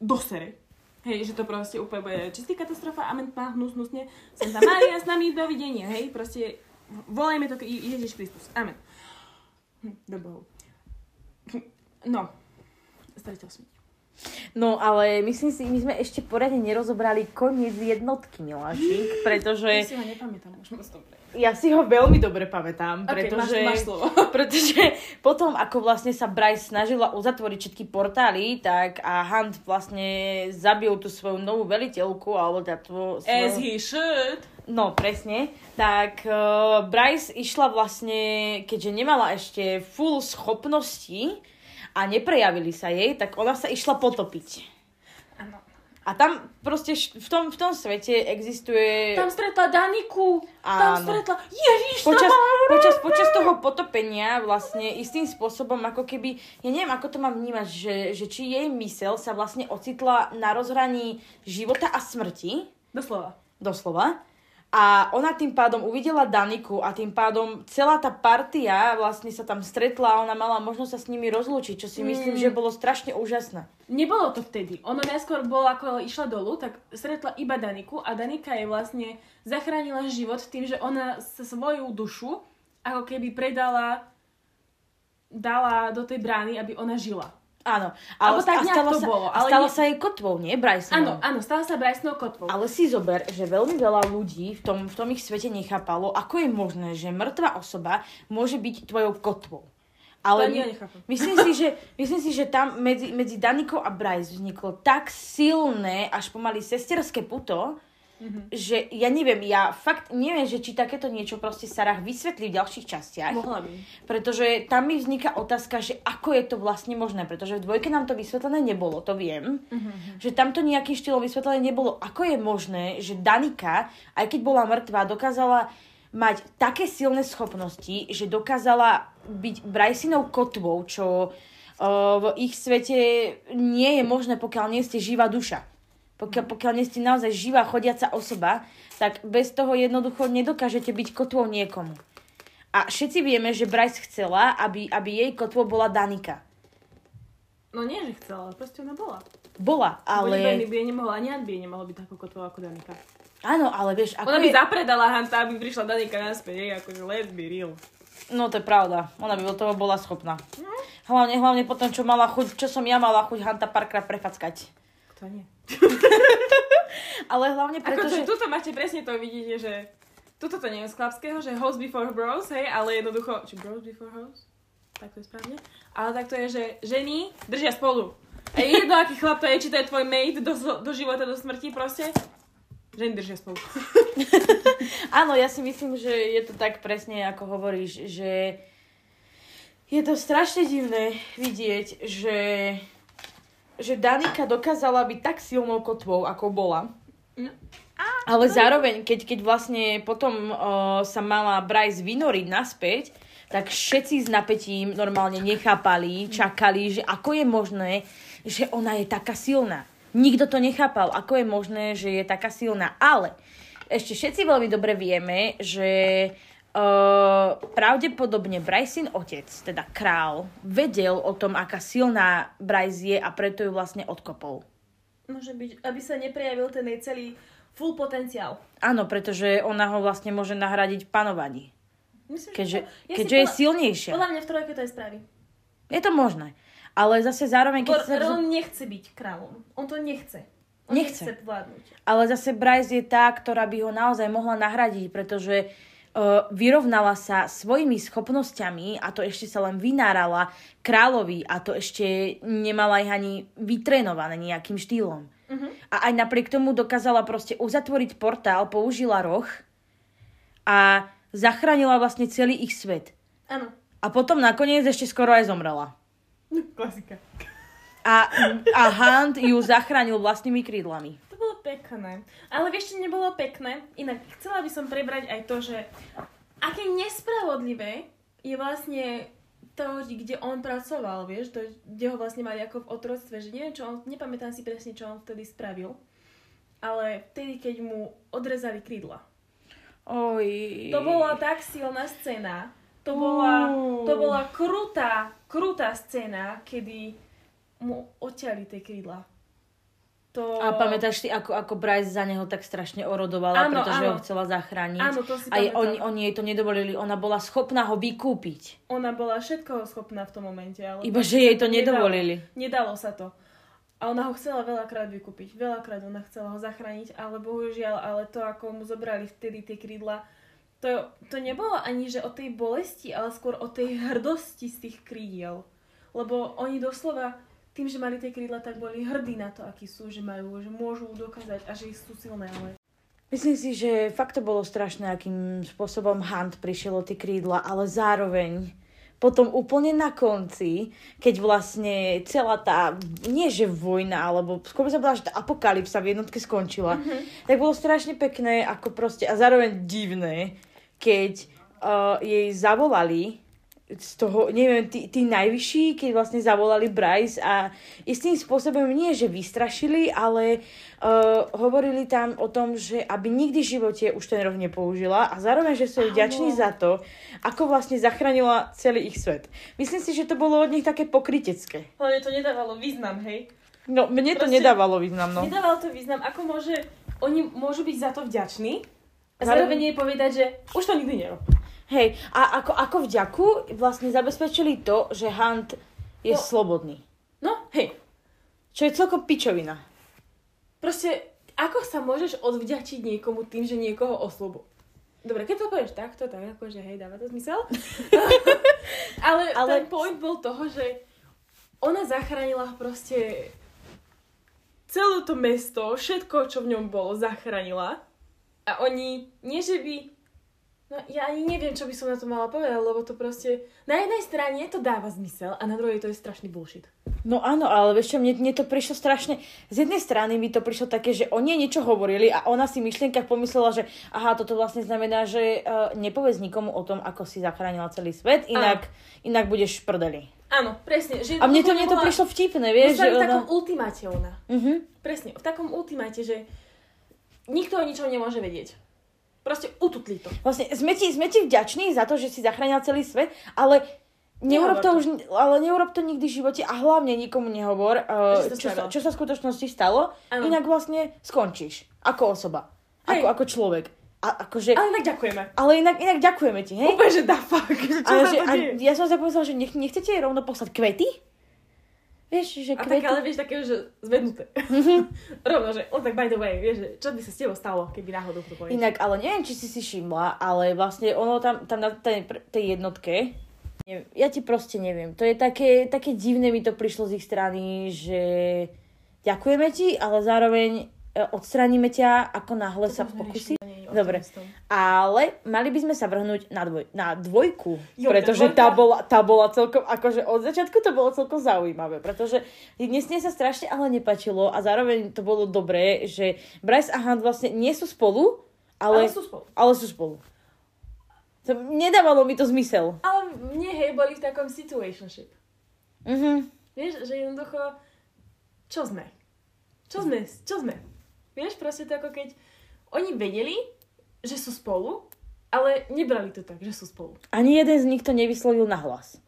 dosere. Hej, že to proste úplne bude čistý katastrofa, amen, má hnus, hnusne. Santa Maria s nami, dovidenia, hej, proste volajme to Je- Ježiš Kristus, amen. Hm, do Bohu. No, stretol som. No ale myslím si, my sme ešte poriadne nerozobrali koniec jednotky, Milášik, pretože... Ja si ho nepamätám už moc dobre. Ja si ho veľmi dobre pamätám, pretože, máš- máš slovo. pretože potom, ako vlastne sa Bryce snažila uzatvoriť všetky portály, tak a Hunt vlastne zabil tú svoju novú veliteľku, alebo tvo, As svoju... he should. No, presne. Tak uh, Bryce išla vlastne, keďže nemala ešte full schopnosti a neprejavili sa jej, tak ona sa išla potopiť. Áno. A tam proste v tom, v tom svete existuje... Tam stretla Daniku. Tam Áno. stretla... Ježiš, počas, počas, počas toho potopenia vlastne istým spôsobom, ako keby, ja neviem, ako to mám vnímať, že, že či jej mysel sa vlastne ocitla na rozhraní života a smrti, Doslova. doslova, a ona tým pádom uvidela Daniku a tým pádom celá tá partia vlastne sa tam stretla a ona mala možnosť sa s nimi rozlúčiť, čo si myslím, Mm. že bolo strašne úžasné. Nebolo to vtedy. Ono najskôr bolo, ako išla dolu, tak stretla iba Daniku a Danika jej vlastne zachránila život tým, že ona sa svoju dušu ako keby predala dala do tej brány, aby ona žila. Áno. Alebo tak a stala to sa, bolo, ale stala nie- sa jej kotvou, nie? Brysonom. Áno, áno, stala sa Brysonou kotvou. Ale si zober, že veľmi veľa ľudí v tom, v tom ich svete nechápalo, ako je možné, že mŕtva osoba môže byť tvojou kotvou. Ale my- myslím, si, že, myslím si, že tam medzi, medzi Danikou a Bryce vzniklo tak silné, až pomaly sesterské puto, Mm-hmm. Že ja neviem, ja fakt neviem, že či takéto niečo proste Sarah vysvetlí v ďalších častiach. Mohla by. Pretože tam mi vzniká otázka, že ako je to vlastne možné, pretože v dvojke nám to vysvetlené nebolo, to viem. Mm-hmm. Že tam to nejakým štýlom vysvetlené nebolo. Ako je možné, že Danika, aj keď bola mŕtva, dokázala mať také silné schopnosti, že dokázala byť Brysinou kotvou, čo uh, v ich svete nie je možné, pokiaľ nie ste živá duša pokiaľ, pokiaľ nie ste naozaj živá chodiaca osoba, tak bez toho jednoducho nedokážete byť kotvou niekomu. A všetci vieme, že Bryce chcela, aby, aby jej kotvou bola Danika. No nie, že chcela, proste ona bola. Bola, ale... Bo by nemohla, ani by nemohla byť takou kotvou ako Danika. Áno, ale vieš, ako Ona by je... zapredala Hanta, aby prišla Danika naspäť, jej, akože let's be real. No to je pravda, ona by toho bola schopná. No. Hlavne, hlavne potom, čo mala chuť, čo som ja mala chuť Hanta párkrát prefackať. Nie? Ale hlavne preto, že... Tuto máte presne to, vidíte, že... Tuto to nie je z chlapského, že host before bros, hej, ale jednoducho... Či bros before host? Tak to je správne. Ale tak to je, že ženy držia spolu. A je jedno, aký chlap to je, či to je tvoj mate do, do života, do smrti proste. Ženy držia spolu. Áno, ja si myslím, že je to tak presne, ako hovoríš, že je to strašne divné vidieť, že že Danika dokázala byť tak silnou kotvou, ako bola. No. Ale zároveň, keď, keď vlastne potom uh, sa mala Bryce vynoriť naspäť, tak všetci s napätím normálne nechápali, čakali, že ako je možné, že ona je taká silná. Nikto to nechápal, ako je možné, že je taká silná. Ale ešte všetci veľmi dobre vieme, že Uh, pravdepodobne Brycein otec, teda král, vedel o tom, aká silná Bryce je a preto ju vlastne odkopol. Môže byť, aby sa neprejavil ten jej celý full potenciál. Áno, pretože ona ho vlastne môže nahradiť v panovaní. Myslím, keďže, ja keďže je silnejšia. Podľa mňa v trojke to je spraví. Je to možné. Ale zase zároveň... Keď sa... On nechce byť kráľom. On to nechce. On nechce. nechce vládnuť. Ale zase Bryce je tá, ktorá by ho naozaj mohla nahradiť, pretože vyrovnala sa svojimi schopnosťami a to ešte sa len vynárala kráľovi a to ešte nemala ich ani vytrénované nejakým štýlom. Uh-huh. A aj napriek tomu dokázala proste uzatvoriť portál, použila roh a zachránila vlastne celý ich svet. Áno. A potom nakoniec ešte skoro aj zomrela. Klasika. A, a Hunt ju zachránil vlastnými krídlami pekné. Ale vieš, čo nebolo pekné? Inak chcela by som prebrať aj to, že aké nespravodlivé je vlastne to, kde on pracoval, vieš, to, kde ho vlastne mali ako v otroctve, že neviem čo on, nepamätám si presne, čo on vtedy spravil, ale vtedy, keď mu odrezali krídla. Oj. To bola tak silná scéna, to bola, to bola krutá, krutá scéna, kedy mu odťali tie krídla. To... A pamätáš si, ako, ako Bryce za neho tak strašne orodovala, áno, pretože áno. ho chcela zachrániť. Áno, to si A oni, oni jej to nedovolili, ona bola schopná ho vykúpiť. Ona bola všetkoho schopná v tom momente. Ale Iba, že jej to nedovolili. Nedalo, nedalo sa to. A ona ho chcela veľakrát vykúpiť. Veľakrát ona chcela ho zachrániť, ale bohužiaľ, ale to, ako mu zobrali vtedy tie krídla, to, to nebolo ani, že o tej bolesti, ale skôr o tej hrdosti z tých krídiel. Lebo oni doslova tým, že mali tie krídla, tak boli hrdí na to, akí sú, že majú, že môžu dokázať a že sú silné, ale... Myslím si, že fakt to bolo strašné, akým spôsobom Hunt prišiel o tie krídla, ale zároveň potom úplne na konci, keď vlastne celá tá, nie že vojna, alebo skôr sa bola, že tá apokalypsa v jednotke skončila, mm-hmm. tak bolo strašne pekné, ako proste, a zároveň divné, keď uh, jej zavolali z toho, neviem, tí, tí najvyšší, keď vlastne zavolali Bryce a istým spôsobom nie, že vystrašili, ale uh, hovorili tam o tom, že aby nikdy v živote už ten roh nepoužila a zároveň, že sú vďační za to, ako vlastne zachránila celý ich svet. Myslím si, že to bolo od nich také pokrytecké. Ale to nedávalo význam, hej? No, mne to Proste, nedávalo význam, no. Nedávalo to význam, ako môže, oni môžu byť za to vďační a zároveň jej povedať, že už to nikdy nerob. Hej, a ako, ako vďaku vlastne zabezpečili to, že Hunt je no, slobodný. No, hej. Čo je celkom pičovina. Proste, ako sa môžeš odvďačiť niekomu tým, že niekoho oslobo? Dobre, keď to povieš takto, tak akože hej, dáva to zmysel. Ale, Ale ten point bol toho, že ona zachránila proste celé to mesto, všetko, čo v ňom bolo, zachránila A oni, nie že by... No ja ani neviem, čo by som na to mala povedať, lebo to proste... Na jednej strane to dáva zmysel a na druhej to je strašný bullshit. No áno, ale vieš čo, mne, mne to prišlo strašne... Z jednej strany mi to prišlo také, že oni niečo hovorili a ona si v myšlienkach pomyslela, že aha, toto vlastne znamená, že uh, nepovedz nikomu o tom, ako si zachránila celý svet, inak, inak budeš v prdeli. Áno, presne. Že A mne to, mne to prišlo vtipné, vieš, že Že v ona... takom ultimáte ona. Mhm. Presne, v takom ultimáte, že nikto o ničom nemôže vedieť. Proste ututli to. Vlastne sme ti, sme ti vďační za to, že si zachránil celý svet, ale neurob to, už, ale neurob to nikdy v živote a hlavne nikomu nehovor, uh, čo, sa, čo sa v skutočnosti stalo, Áno. inak vlastne skončíš ako osoba, Hej. ako, ako človek. A, akože, Ale tak ďakujeme. ale inak, inak ďakujeme ti, hej? Úplne, že da fuck. Čo Ale že, a ja som sa pomyslela, že nech, nechcete rovno poslať kvety? Vieš, že A tak ale vieš, také, že zvednuté. Rovno, že, oh, tak by the way, vieš, že čo by sa s tebou stalo, keby náhodou to povedal. Inak, ale neviem, či si si všimla, ale vlastne ono tam, tam na tej, tej jednotke, neviem, ja ti proste neviem, to je také, také divné mi to prišlo z ich strany, že ďakujeme ti, ale zároveň e, odstraníme ťa, ako náhle sa pokusí. Dobre. Ale mali by sme sa vrhnúť na, dvoj, na dvojku, Jo, pretože dvojka. tá bola, tá bola celkom, akože od začiatku to bolo celkom zaujímavé, pretože dnes sa strašne ale nepačilo a zároveň to bolo dobré, že Bryce a Hunt vlastne nie sú spolu, ale, Ale sú spolu. ale sú spolu. To, nedávalo mi to zmysel. Ale mne, hej, boli v takom situationship. Mhm. Vieš, že jednoducho, čo sme? Čo sme? Čo sme? Vieš, proste to ako keď oni vedeli, že sú spolu, ale nebrali to tak, že sú spolu. Ani jeden z nich to nevyslovil na hlas.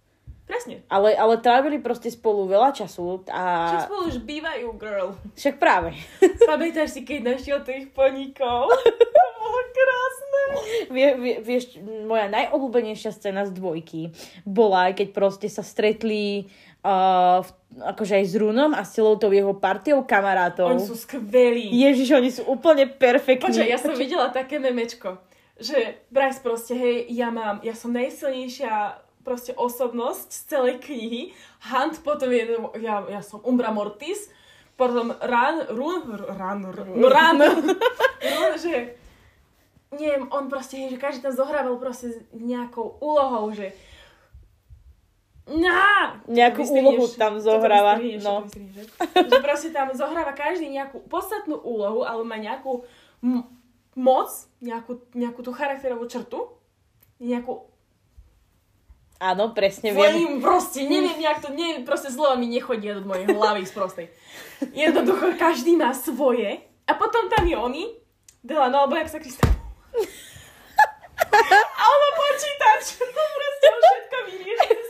Presne. Ale, ale trávili proste spolu veľa času Však a spolu už bývajú, girl. však práve. Pamätáš si, keď našiel tých poníkov? To bolo krásne. Vie, vie, vieš, moja najobľúbenejšia scéna z dvojky bola, keď proste sa stretli uh, v, akože aj s Runom a s celou tou jeho partiou kamarátov. Oni sú skvelí. Ježiš, oni sú úplne perfektní. Počkaj, ja som videla také memečko, že Bryce proste, hej, ja mám, ja som najsilnejšia proste osobnosť z celej knihy. Hunt potom je, ja, ja som Umbra Mortis, potom Ran, Run, Ran, Run, Ran, Run, že neviem, on proste, hej, že každý tam zohrával proste s nejakou úlohou, že Na! Nejakú úlohu tam zohráva, no. že? proste tam zohráva každý nejakú podstatnú úlohu, ale má nejakú m- moc, nejakú, nejakú tú charakterovú črtu, nejakú Áno, presne viem. Flame, proste, neviem, jak to, neviem, proste slova mi nechodia do mojej hlavy z prostej. Jednoducho, každý má svoje a potom tam je oni, Dela, no alebo jak sa Krista... a ono počítač, proste on všetko vyrieši cez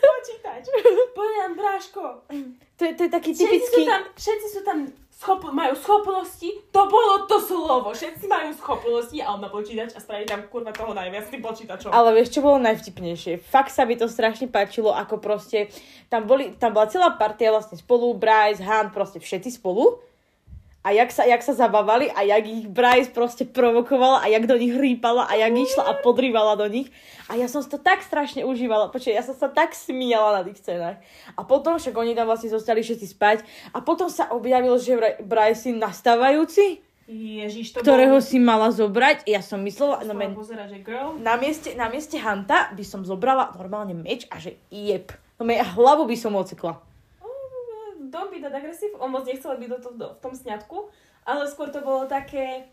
počítač. Povedám, Bráško, To je, to je taký všetci sú typický... tam, všetci sú tam schop, majú schopnosti, to bolo to slovo, všetci majú schopnosti a on má počítač a spraví tam kurva toho najviac tým počítačom. Ale vieš, čo bolo najvtipnejšie? Fakt sa mi to strašne páčilo, ako proste, tam, boli, tam bola celá partia vlastne spolu, Bryce, Han, proste všetci spolu. A jak sa, jak sa zabávali a jak ich Bryce proste provokovala a jak do nich rýpala a jak išla a podrývala do nich. A ja som si to tak strašne užívala. Počkej, ja som sa tak smiala na tých scénach. A potom však oni tam vlastne zostali všetci spať. A potom sa objavil, že Bryce je nastávajúci, Ježiš, to ktorého bolo... si mala zobrať. Ja som myslela, no men, pozerať, že girl, na mieste, na mieste Hanta by som zobrala normálne meč a že jeb. No mňa hlavu by som ocekla. Don't be that aggressive. On moc nechcel byť do, to, do, v tom sňatku, ale skôr to bolo také,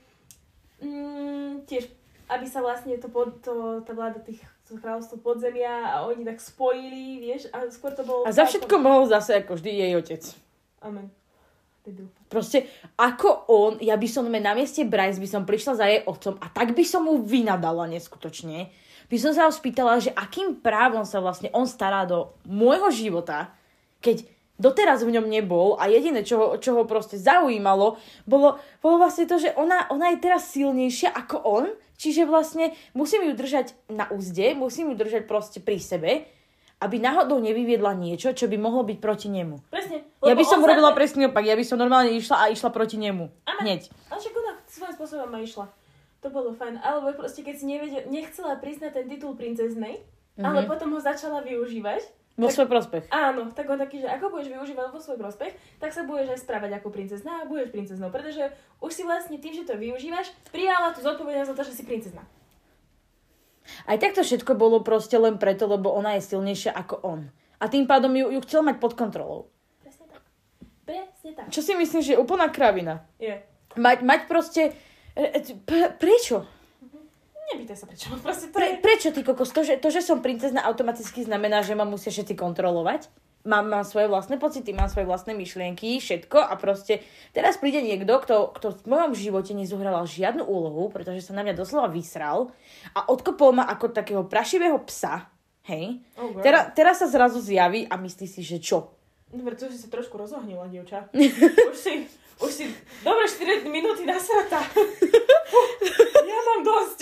mm, tiež, aby sa vlastne to, pod, to tá vláda tých to kráľovstvo podzemia a oni tak spojili, vieš, a skôr to bolo... A za všetko mohol zase ako vždy jej otec. Amen. Proste ako on, ja by som na mieste Bryce by som prišla za jej otcom a tak by som mu vynadala neskutočne. By som sa ho spýtala, že akým právom sa vlastne on stará do môjho života, keď doteraz v ňom nebol a jediné, čo ho, čo ho proste zaujímalo, bolo, bolo vlastne to, že ona, ona je teraz silnejšia ako on, čiže vlastne musím ju držať na úzde, musím ju držať proste pri sebe, aby náhodou nevyviedla niečo, čo by mohlo byť proti nemu. Presne. Ja by som on robila zase- presný opak, ja by som normálne išla a išla proti nemu. Áno. Hneď. Ale však ona svojím spôsobom ma išla. To bolo fajn. Alebo proste, keď si nevedel, nechcela priznať ten titul princeznej, Mhm. ale potom ho začala využívať Vo svoj prospech. Áno, tak on taký, že ako budeš využívať vo svoj prospech, tak sa budeš aj správať ako princezna a budeš princeznou, pretože už si vlastne tým, že to využívaš, prijala tú zodpovednosť za to, že si princezna. Aj tak to všetko bolo proste len preto, lebo ona je silnejšia ako on. A tým pádom ju, ju chcel mať pod kontrolou. Presne tak. Presne tak. Čo si myslím, že je úplná kravina. Je. Mať, mať proste... e, e, Pre, prečo? Nepýtaj sa prečo, proste to Pre, je... prečo, ty kokos? To že, to, že som princezna, automaticky znamená, že ma musia všetci kontrolovať? Mám, mám svoje vlastné pocity, mám svoje vlastné myšlienky, všetko a proste teraz príde niekto, kto, kto v mojom živote nezohral žiadnu úlohu, pretože sa na mňa doslova vysral a odkopol ma ako takého prašivého psa, hej? Oh, girl. Teraz, teraz sa zrazu zjaví a myslí si, že čo? Dobre, to, že si trošku rozohnila, dievča. už si, už si, dobre 4 minúty nasratá. ja mám dosť.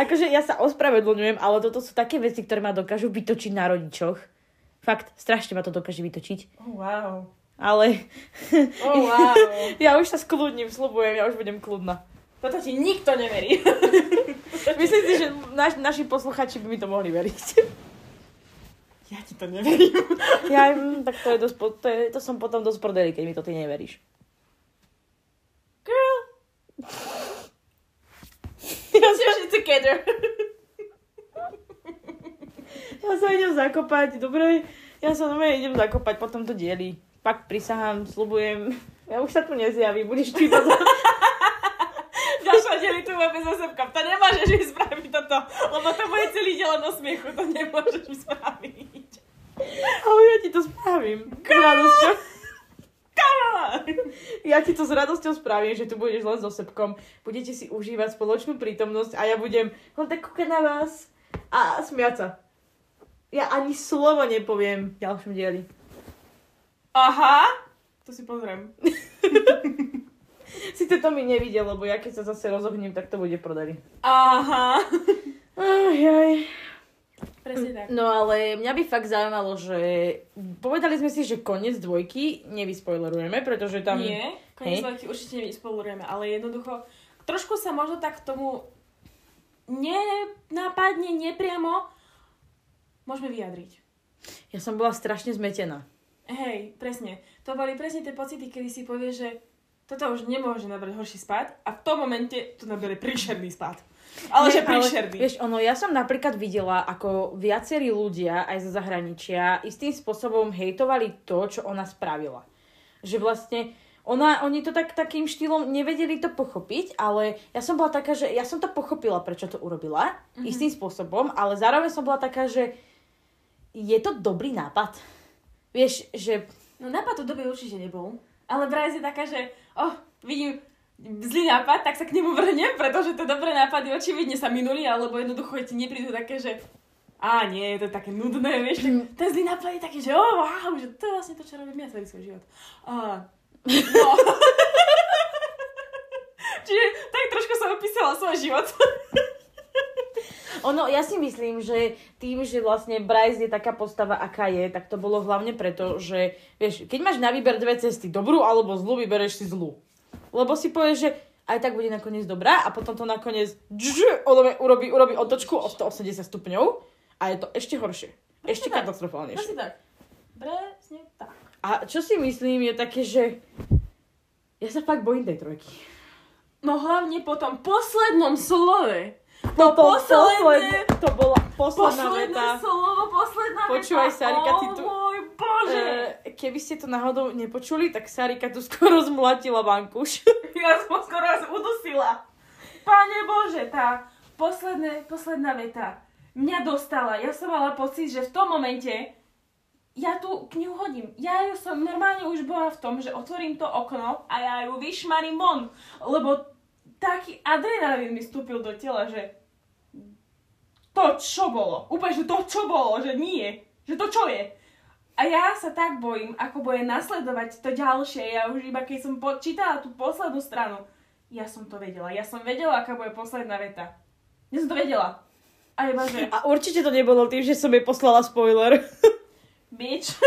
Akože ja sa ospravedlňujem, ale toto sú také veci, ktoré ma dokážu vytočiť na rodičoch. Fakt, strašne ma to dokáže vytočiť. Oh, wow. Ale Oh, wow. ja už sa skľudním, slubujem, ja už budem kľudná. Toto ti nikto neverí. Myslím si, že naš, naši posluchači by mi to mohli veriť. ja ti to neverím. Ja, tak to je dosť, to, je, to som potom dosť prodeli, keď mi to ty neveríš. Girl. Seriously together. Ja sa idem zakopať, dobre? Ja sa normálne idem zakopať, potom to dieli. Pak prisahám, slubujem. Ja už sa tu nezjavím, budeš čítať. Ďalšia deli tu máme so sebkom. To nemôžeš mi spraviť toto, lebo to bude celý diel do smiechu. To nemôžeš mi spraviť. Ale ja ti to spravím. S radosťou. Karola! Ja ti to s radosťou spravím, že tu budeš len so sebkom. Budete si užívať spoločnú prítomnosť a ja budem len tak kúkať na vás a smiať sa. Ja ani slovo nepoviem v ďalšom dieli. Aha! To si pozriem. Sice to mi nevidel, lebo ja keď sa zase rozohním, tak to bude prodali. Aha! Aj, aj. Presne tak. No ale mňa by fakt zaujímalo, že povedali sme si, že koniec dvojky nevyspoilerujeme, pretože tam... Nie, koniec veľký určite nespolurujeme, ale jednoducho trošku sa možno tak k tomu nenápadne, nepriamo môžeme vyjadriť. Ja som bola strašne zmetená. Hej, presne. To boli presne tie pocity, kedy si povie, že toto už nemôže nabrať horší spad a v tom momente to nabere príšerný spad. Ale že Nie, príšerný. vieš, ono, ja som napríklad videla, ako viacerí ľudia aj zo zahraničia istým spôsobom hejtovali to, čo ona spravila. Že vlastne ona, oni to tak, takým štýlom nevedeli to pochopiť, ale ja som bola taká, že ja som to pochopila, prečo to urobila, mm-hmm. istým spôsobom, ale zároveň som bola taká, že je to dobrý nápad. Vieš, že No nápad to dobe určite nebol. Ale Bryce je taká, že oh, vidím zlý nápad, tak sa k nemu vrhnem, pretože tie dobré nápady očividne sa minuli, alebo jednoducho ti neprídu také, že a nie, to je také nudné, vieš, tak ten zlý nápad je taký, že oh, wow, že to je vlastne to, čo robím ja celý svoj život. A, no. Čiže tak trošku som opísala svoj život. Ono, ja si myslím, že tým, že vlastne Bryce je taká postava, aká je, tak to bolo hlavne preto, že vieš, keď máš na výber dve cesty, dobrú alebo zlú, vybereš si zlú. Lebo si povieš, že aj tak bude nakoniec dobrá a potom to nakoniec dž, urobí, urobí, otočku o 180 stupňov a je to ešte horšie. Ešte tak. katastrofálnejšie. Asi tak. Presne tak. A čo si myslím je také, že ja sa fakt bojím tej trojky. No hlavne po tom poslednom slove. To, to, posledné- to bola posledná Posledné veta. slovo, posledná Počúvaj, veta. Sarika, ty tu- O môj bože. E, keby ste to náhodou nepočuli, tak Sarika tu skoro zmlatila vankúš. Ja som skoro raz udusila. Pane Bože, tá posledné, posledná veta mňa dostala. Ja som mala pocit, že v tom momente ja tú knihu hodím. Ja ju som normálne už bola v tom, že otvorím to okno a ja ju vyšmarím von. Lebo taký adrenalín mi vstúpil do tela, že to čo bolo. Úplne, že to čo bolo, že nie. Že to čo je. A ja sa tak bojím, ako bude nasledovať to ďalšie. Ja už iba keď som počítala tú poslednú stranu, ja som to vedela. Ja som vedela, aká bude posledná veta. Ja som to vedela. A iba, že A určite to nebolo tým, že som jej poslala spoiler. bitch.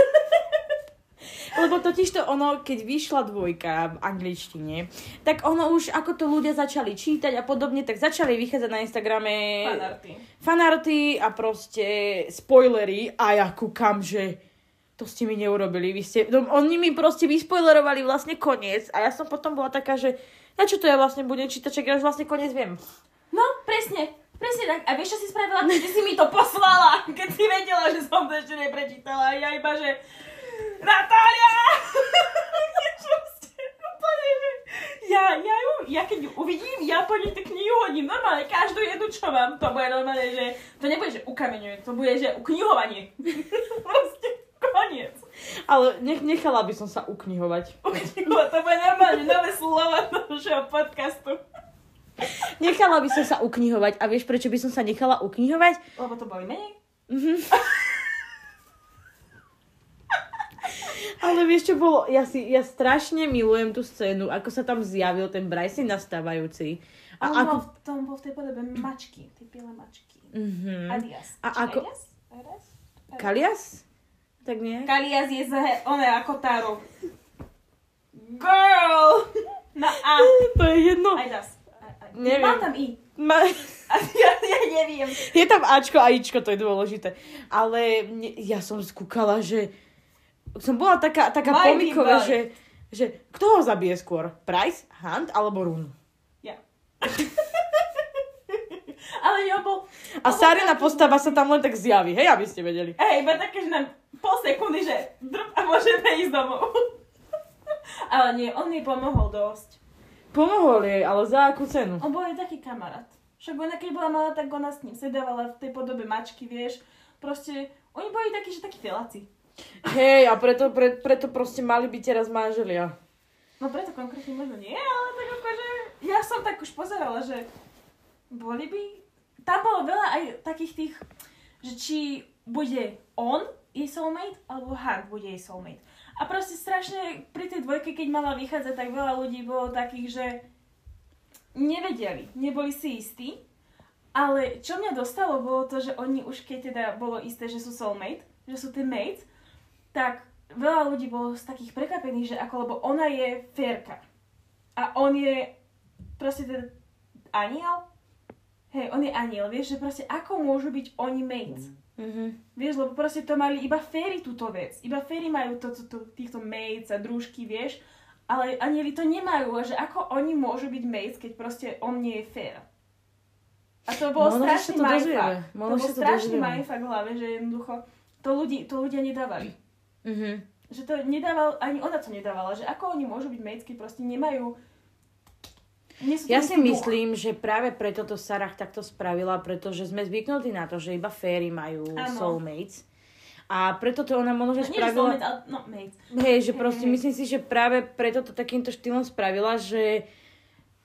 Lebo totiž to ono, keď vyšla dvojka v angličtine, tak ono už, ako to ľudia začali čítať a podobne, tak začali vychádzať na Instagrame Fanarty. fanarty a proste spoilery a ja kúkam, že to ste mi neurobili. Vy ste, no, oni mi proste vyspoilerovali vlastne koniec a ja som potom bola taká, že na čo to ja vlastne budem čítať, čak ja už vlastne koniec viem. No, presne. Presne tak. A vieš, čo si spravila? Ty si mi to poslala, keď si vedela, že som to ešte neprečítala. A ja iba, že... Natália! Ja, ja, ju, ja keď ju uvidím, ja po nej tú knihu. Normálne, každú jednu, čo mám, to bude normálne, že... To nebude, že ukameňuje, to bude, že uknihovanie. Proste, koniec. Ale nech, nechala by som sa uknihovať. Uknihovať, to bude normálne nové slovo našeho podcastu. Nechala by som sa uknihovať. A vieš, prečo by som sa nechala uknihovať? Lebo to boli menej? Ale vieš, čo bolo? Ja, si, ja strašne milujem tú scénu, ako sa tam zjavil ten Bryson nastávajúci. A on ako... bol, v tom bol v tej podobe mačky, tie biele mačky. Mhm. Alias. A Či ako- Alias? Alias? Kalias? Tak nie? Kalias je z one ako Taro. Girl! Na A. To je jedno. Aj- Neviem. Mám tam I. Ma... Ja, ja neviem. Je tam Ačko a Ičko, to je dôležité. Ale ja som skúkala, že som bola taká, taká pomiková, invalid. že, že kto ho zabije skôr? Price, Hunt alebo Run? Ja. Ale jo, bol... A Sarina postava sa tam len tak zjaví, hej, aby ste vedeli. Hej, iba také, že nám pol sekundy, že drp a môžeme ísť domov. Ale nie, on mi pomohol dosť. Pomohol jej, ale za akú cenu? On bol aj taký kamarát. Však ona keď bola malá, tak ona s ním sedávala v tej podobe mačky, vieš. Proste, oni boli takí, že takí feláci. Hej, a preto, pre, preto proste mali byť teraz manželia. No preto konkrétne možno nie, ale tak akože, ja som tak už pozerala, že boli by, tam bolo veľa aj takých tých, že či bude on jej soulmate, alebo Hunt bude jej soulmate. A proste strašne pri tej dvojke, keď mala vychádzať, tak veľa ľudí bolo takých, že nevedeli, neboli si istí. Ale čo mňa dostalo, bolo to, že oni už keď teda bolo isté, že sú soulmate, že sú tie mates, tak veľa ľudí bolo z takých prekvapených, že ako, lebo ona je férka. A on je proste ten aniel. Hej, on je aniel, vieš, že proste ako môžu byť oni mates? Mhm. Vieš, lebo proste to mali iba féry túto vec. Iba féry majú to, to, to, týchto mates a družky, vieš. Ale anieli to nemajú. A že ako oni môžu byť mates, keď proste on nie je fér. A to bolo Možno, strašný to mindfuck. To Možno, bol to strašný mindfuck v hlave, že jednoducho to, ľudí, to ľudia nedávali. Mhm. Že to nedával, ani ona to nedávala. Že ako oni môžu byť keď proste nemajú... Nie Ja si istý duch. myslím, že práve preto to Sarah takto spravila, pretože sme zvyknutí na to, že iba fairy majú Áno. soulmates. A preto to ona možno, No, že nie, spravila... soulmate, ale no, mates. Hej, že proste hej. myslím si, že práve preto to takýmto štýlom spravila, že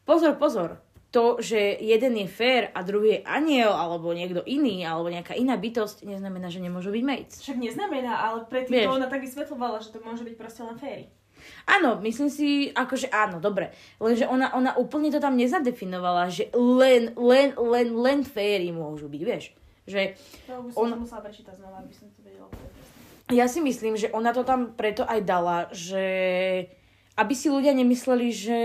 pozor, pozor, to, že jeden je fair a druhý je aniel, alebo niekto iný, alebo nejaká iná bytosť, neznamená, že nemôžu byť mates. Však neznamená, ale predtým Vieš. to ona tak vysvetľovala, že to môže byť proste len féry. Áno, myslím si, akože áno, dobre. Lenže ona, ona úplne to tam nezadefinovala, že len, len, len, len fairy môžu byť, vieš. Že To by som On- to musela prečítať znova, aby som to vedela ja si myslím, že ona to tam preto aj dala, že aby si ľudia nemysleli, že,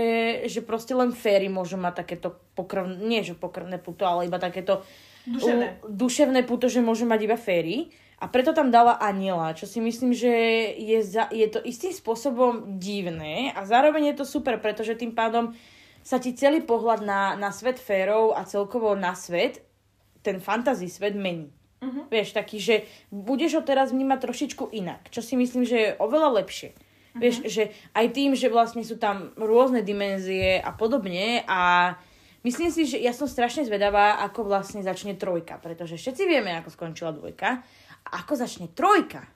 že proste len fairy môžu mať takéto pokrvné, nie že pokrvné puto, ale iba takéto Duševné. u- duševné puto, že môžu mať iba fairy. A preto tam dala aniela, čo si myslím, že je, za, je to istým spôsobom divné a zároveň je to super, pretože tým pádom sa ti celý pohľad na, na svet férov a celkovo na svet, ten fantasy svet mení. Mhm. Vieš, taký, že budeš ho teraz vnímať trošičku inak, čo si myslím, že je oveľa lepšie. Vieš, že aj tým, že vlastne sú tam rôzne dimenzie a podobne a myslím si, že ja som strašne zvedavá, ako vlastne začne trojka, pretože všetci vieme, ako skončila dvojka a ako začne trojka.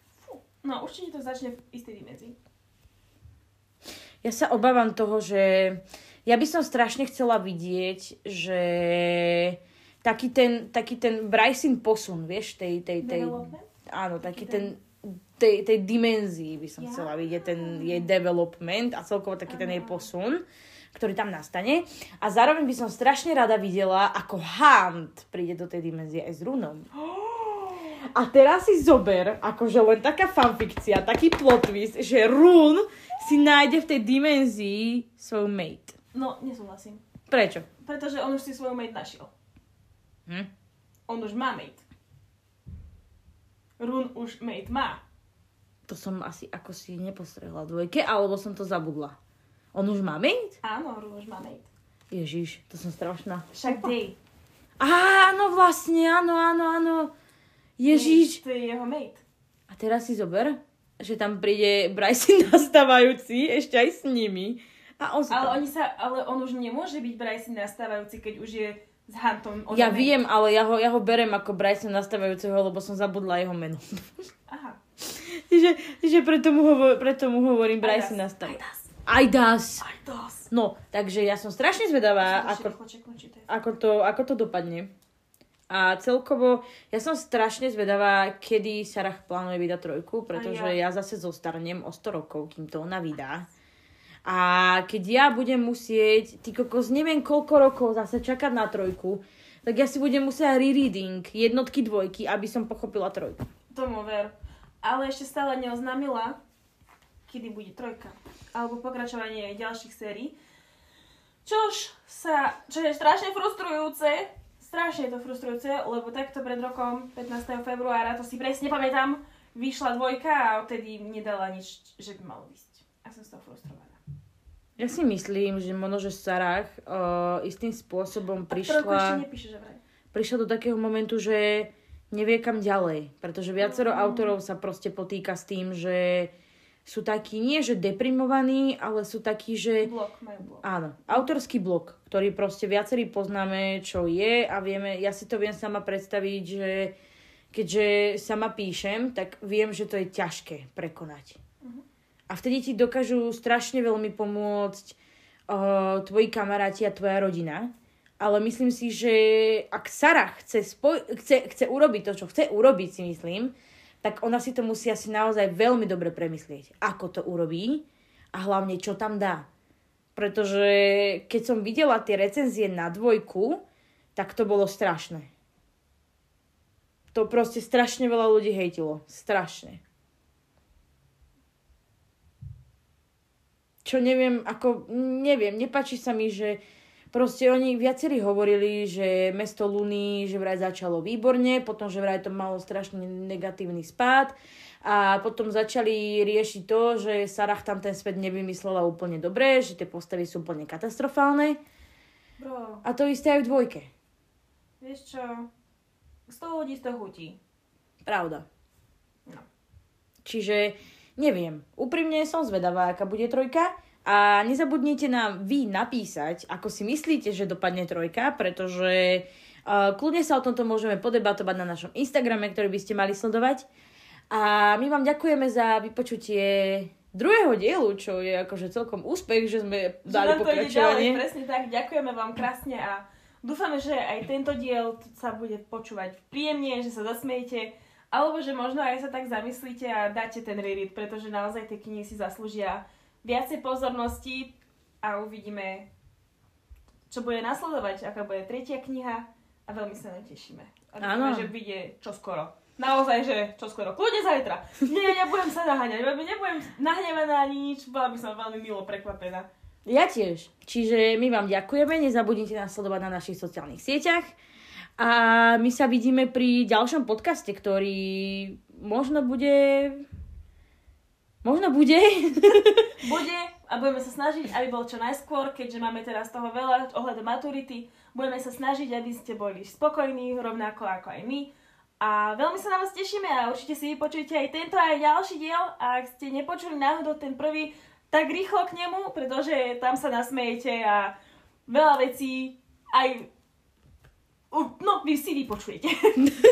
No určite to začne v istej dimenzii. Ja sa obávam toho, že ja by som strašne chcela vidieť, že taký ten, taký ten Bryson posun, vieš, tej, tej, tej, áno, taký Taký ten, tej, tej dimenzii by som Ja. chcela vidieť, ten jej development a celkovo taký ten jej posun, ktorý tam nastane. A zároveň by som strašne rada videla, ako Hunt príde do tej dimenzie aj s Runom. A teraz si zober, akože len taká fanfikcia, taký plot twist, že Rún si nájde v tej dimenzii svoju mate. No, nesúhlasím. Prečo? Pretože on už si svoju mate našiel. Hm? On už má mate. Run už mate má. To som asi ako si nepostrehla dvojke, alebo som to zabudla. On už má mate? Áno, Run už má mate. Ježiš, to som strašná. Však Day. Áno, vlastne, áno, áno, áno. Ježiš. To je jeho mate. A teraz si zober, že tam príde Bryce nastávajúci, ešte aj s nimi. A on Ale, oni sa, ale on už nemôže byť Bryce nastávajúci, keď už je s Huntom. on Ja viem, ale ja ho, ja ho berem ako Bryce nastávajúceho, lebo som zabudla jeho meno. Aha. Čiže, čiže preto, mu hovor, preto mu hovorím Bryce Ajdas. nastávajúci. Ajdas. Ajdas. No, takže ja som strašne zvedavá, Ako... ako, to, ako to dopadne. A celkovo, ja som strašne zvedavá, kedy Sarah plánuje vydať trojku, pretože ja. ja zase zostarnem o 100 rokov, kým to ona vydá. A keď ja budem musieť, ty kokos, neviem koľko rokov zase čakať na trojku, tak ja si budem musieť rereading jednotky, dvojky, aby som pochopila trojku. Tomu ver. Ale ešte stále neoznámila, kedy bude trojka. Alebo pokračovanie ďalších sérií. Čož sa, čo je strašne frustrujúce, strašne je to frustrujúce, lebo takto pred rokom, 15. februára, to si presne pamätám, vyšla dvojka a odtedy nedala nič, že by malo ísť. A som z toho frustrovaná. Ja si myslím, že možno, že Sarah uh, istým spôsobom prišla... nepíše, že vraj. prišla do takého momentu, že nevie kam ďalej. Pretože viacero Mm. autorov sa proste potýka s tým, že sú takí, nie že deprimovaní, ale sú takí, že... Blok, majú blok. Áno, autorský blok, ktorý proste viacerí poznáme, čo je a vieme, ja si to viem sama predstaviť, že keďže sama píšem, tak viem, že to je ťažké prekonať. A vtedy ti dokážu strašne veľmi pomôcť uh, tvoji kamaráti a tvoja rodina. Ale myslím si, že ak Sara chce, spoj- chce, chce urobiť to, čo chce urobiť, si myslím, tak ona si to musí asi naozaj veľmi dobre premyslieť, ako to urobí a hlavne čo tam dá. Pretože keď som videla tie recenzie na dvojku, tak to bolo strašné. To proste strašne veľa ľudí hejtilo. Strašne. Čo neviem, ako, neviem, nepáči sa mi, že proste oni viacerí hovorili, že mesto Luny, že vraj začalo výborne, potom, že vraj to malo strašne negatívny spád a potom začali riešiť to, že Sarah tam ten svet nevymyslela úplne dobre, že tie postavy sú úplne katastrofálne Bro, a to isté aj v dvojke. vieš čo? 100 ľudí 100 chutí. Pravda. No. Čiže neviem. Úprimne som zvedavá, aká bude trojka. A nezabudnite nám vy napísať, ako si myslíte, že dopadne trojka, pretože uh, kľudne sa o tomto môžeme podebatovať na našom Instagrame, ktorý by ste mali sledovať. A my vám ďakujeme za vypočutie druhého dielu, čo je akože celkom úspech, že sme Že dali to ide ďalej, pokračovanie. presne tak. Ďakujeme vám krásne a dúfame, že aj tento diel sa bude počúvať príjemne, že sa zasmejete, alebo že možno aj sa tak zamyslíte a dáte ten reread, pretože naozaj tie knihy si zaslúžia viacej pozornosti a uvidíme, čo bude nasledovať, aká bude tretia kniha a veľmi sa na tešíme. A dúfame, že vyjde čoskoro. Naozaj, že čoskoro. Kľudne zajtra. Nie, nebudem sa naháňať, nebudem nahnevaná ani nič, bola by som veľmi milo prekvapená. Ja tiež. Čiže my vám ďakujeme, nezabudnite nás sledovať na našich sociálnych sieťach a my sa vidíme pri ďalšom podcaste, ktorý možno bude... Možno bude. Bude a budeme sa snažiť, aby bol čo najskôr, keďže máme teraz toho veľa ohľadom maturity. Budeme sa snažiť, aby ste boli spokojní, rovnako ako aj my. A veľmi sa na vás tešíme a určite si vypočujte aj tento aj ďalší diel. A ak ste nepočuli náhodou ten prvý, tak rýchlo k nemu, pretože tam sa nasmejete a veľa vecí aj... No, vy si vypočujete.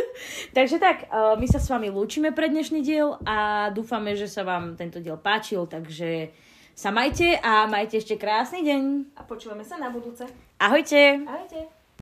Takže tak, eh, my sa s vami lúčime pre dnešný diel a dúfame, že sa vám tento diel páčil, takže sa majte a majte ešte krásny deň. A počúvame sa na budúce. Ahojte! Ahojte.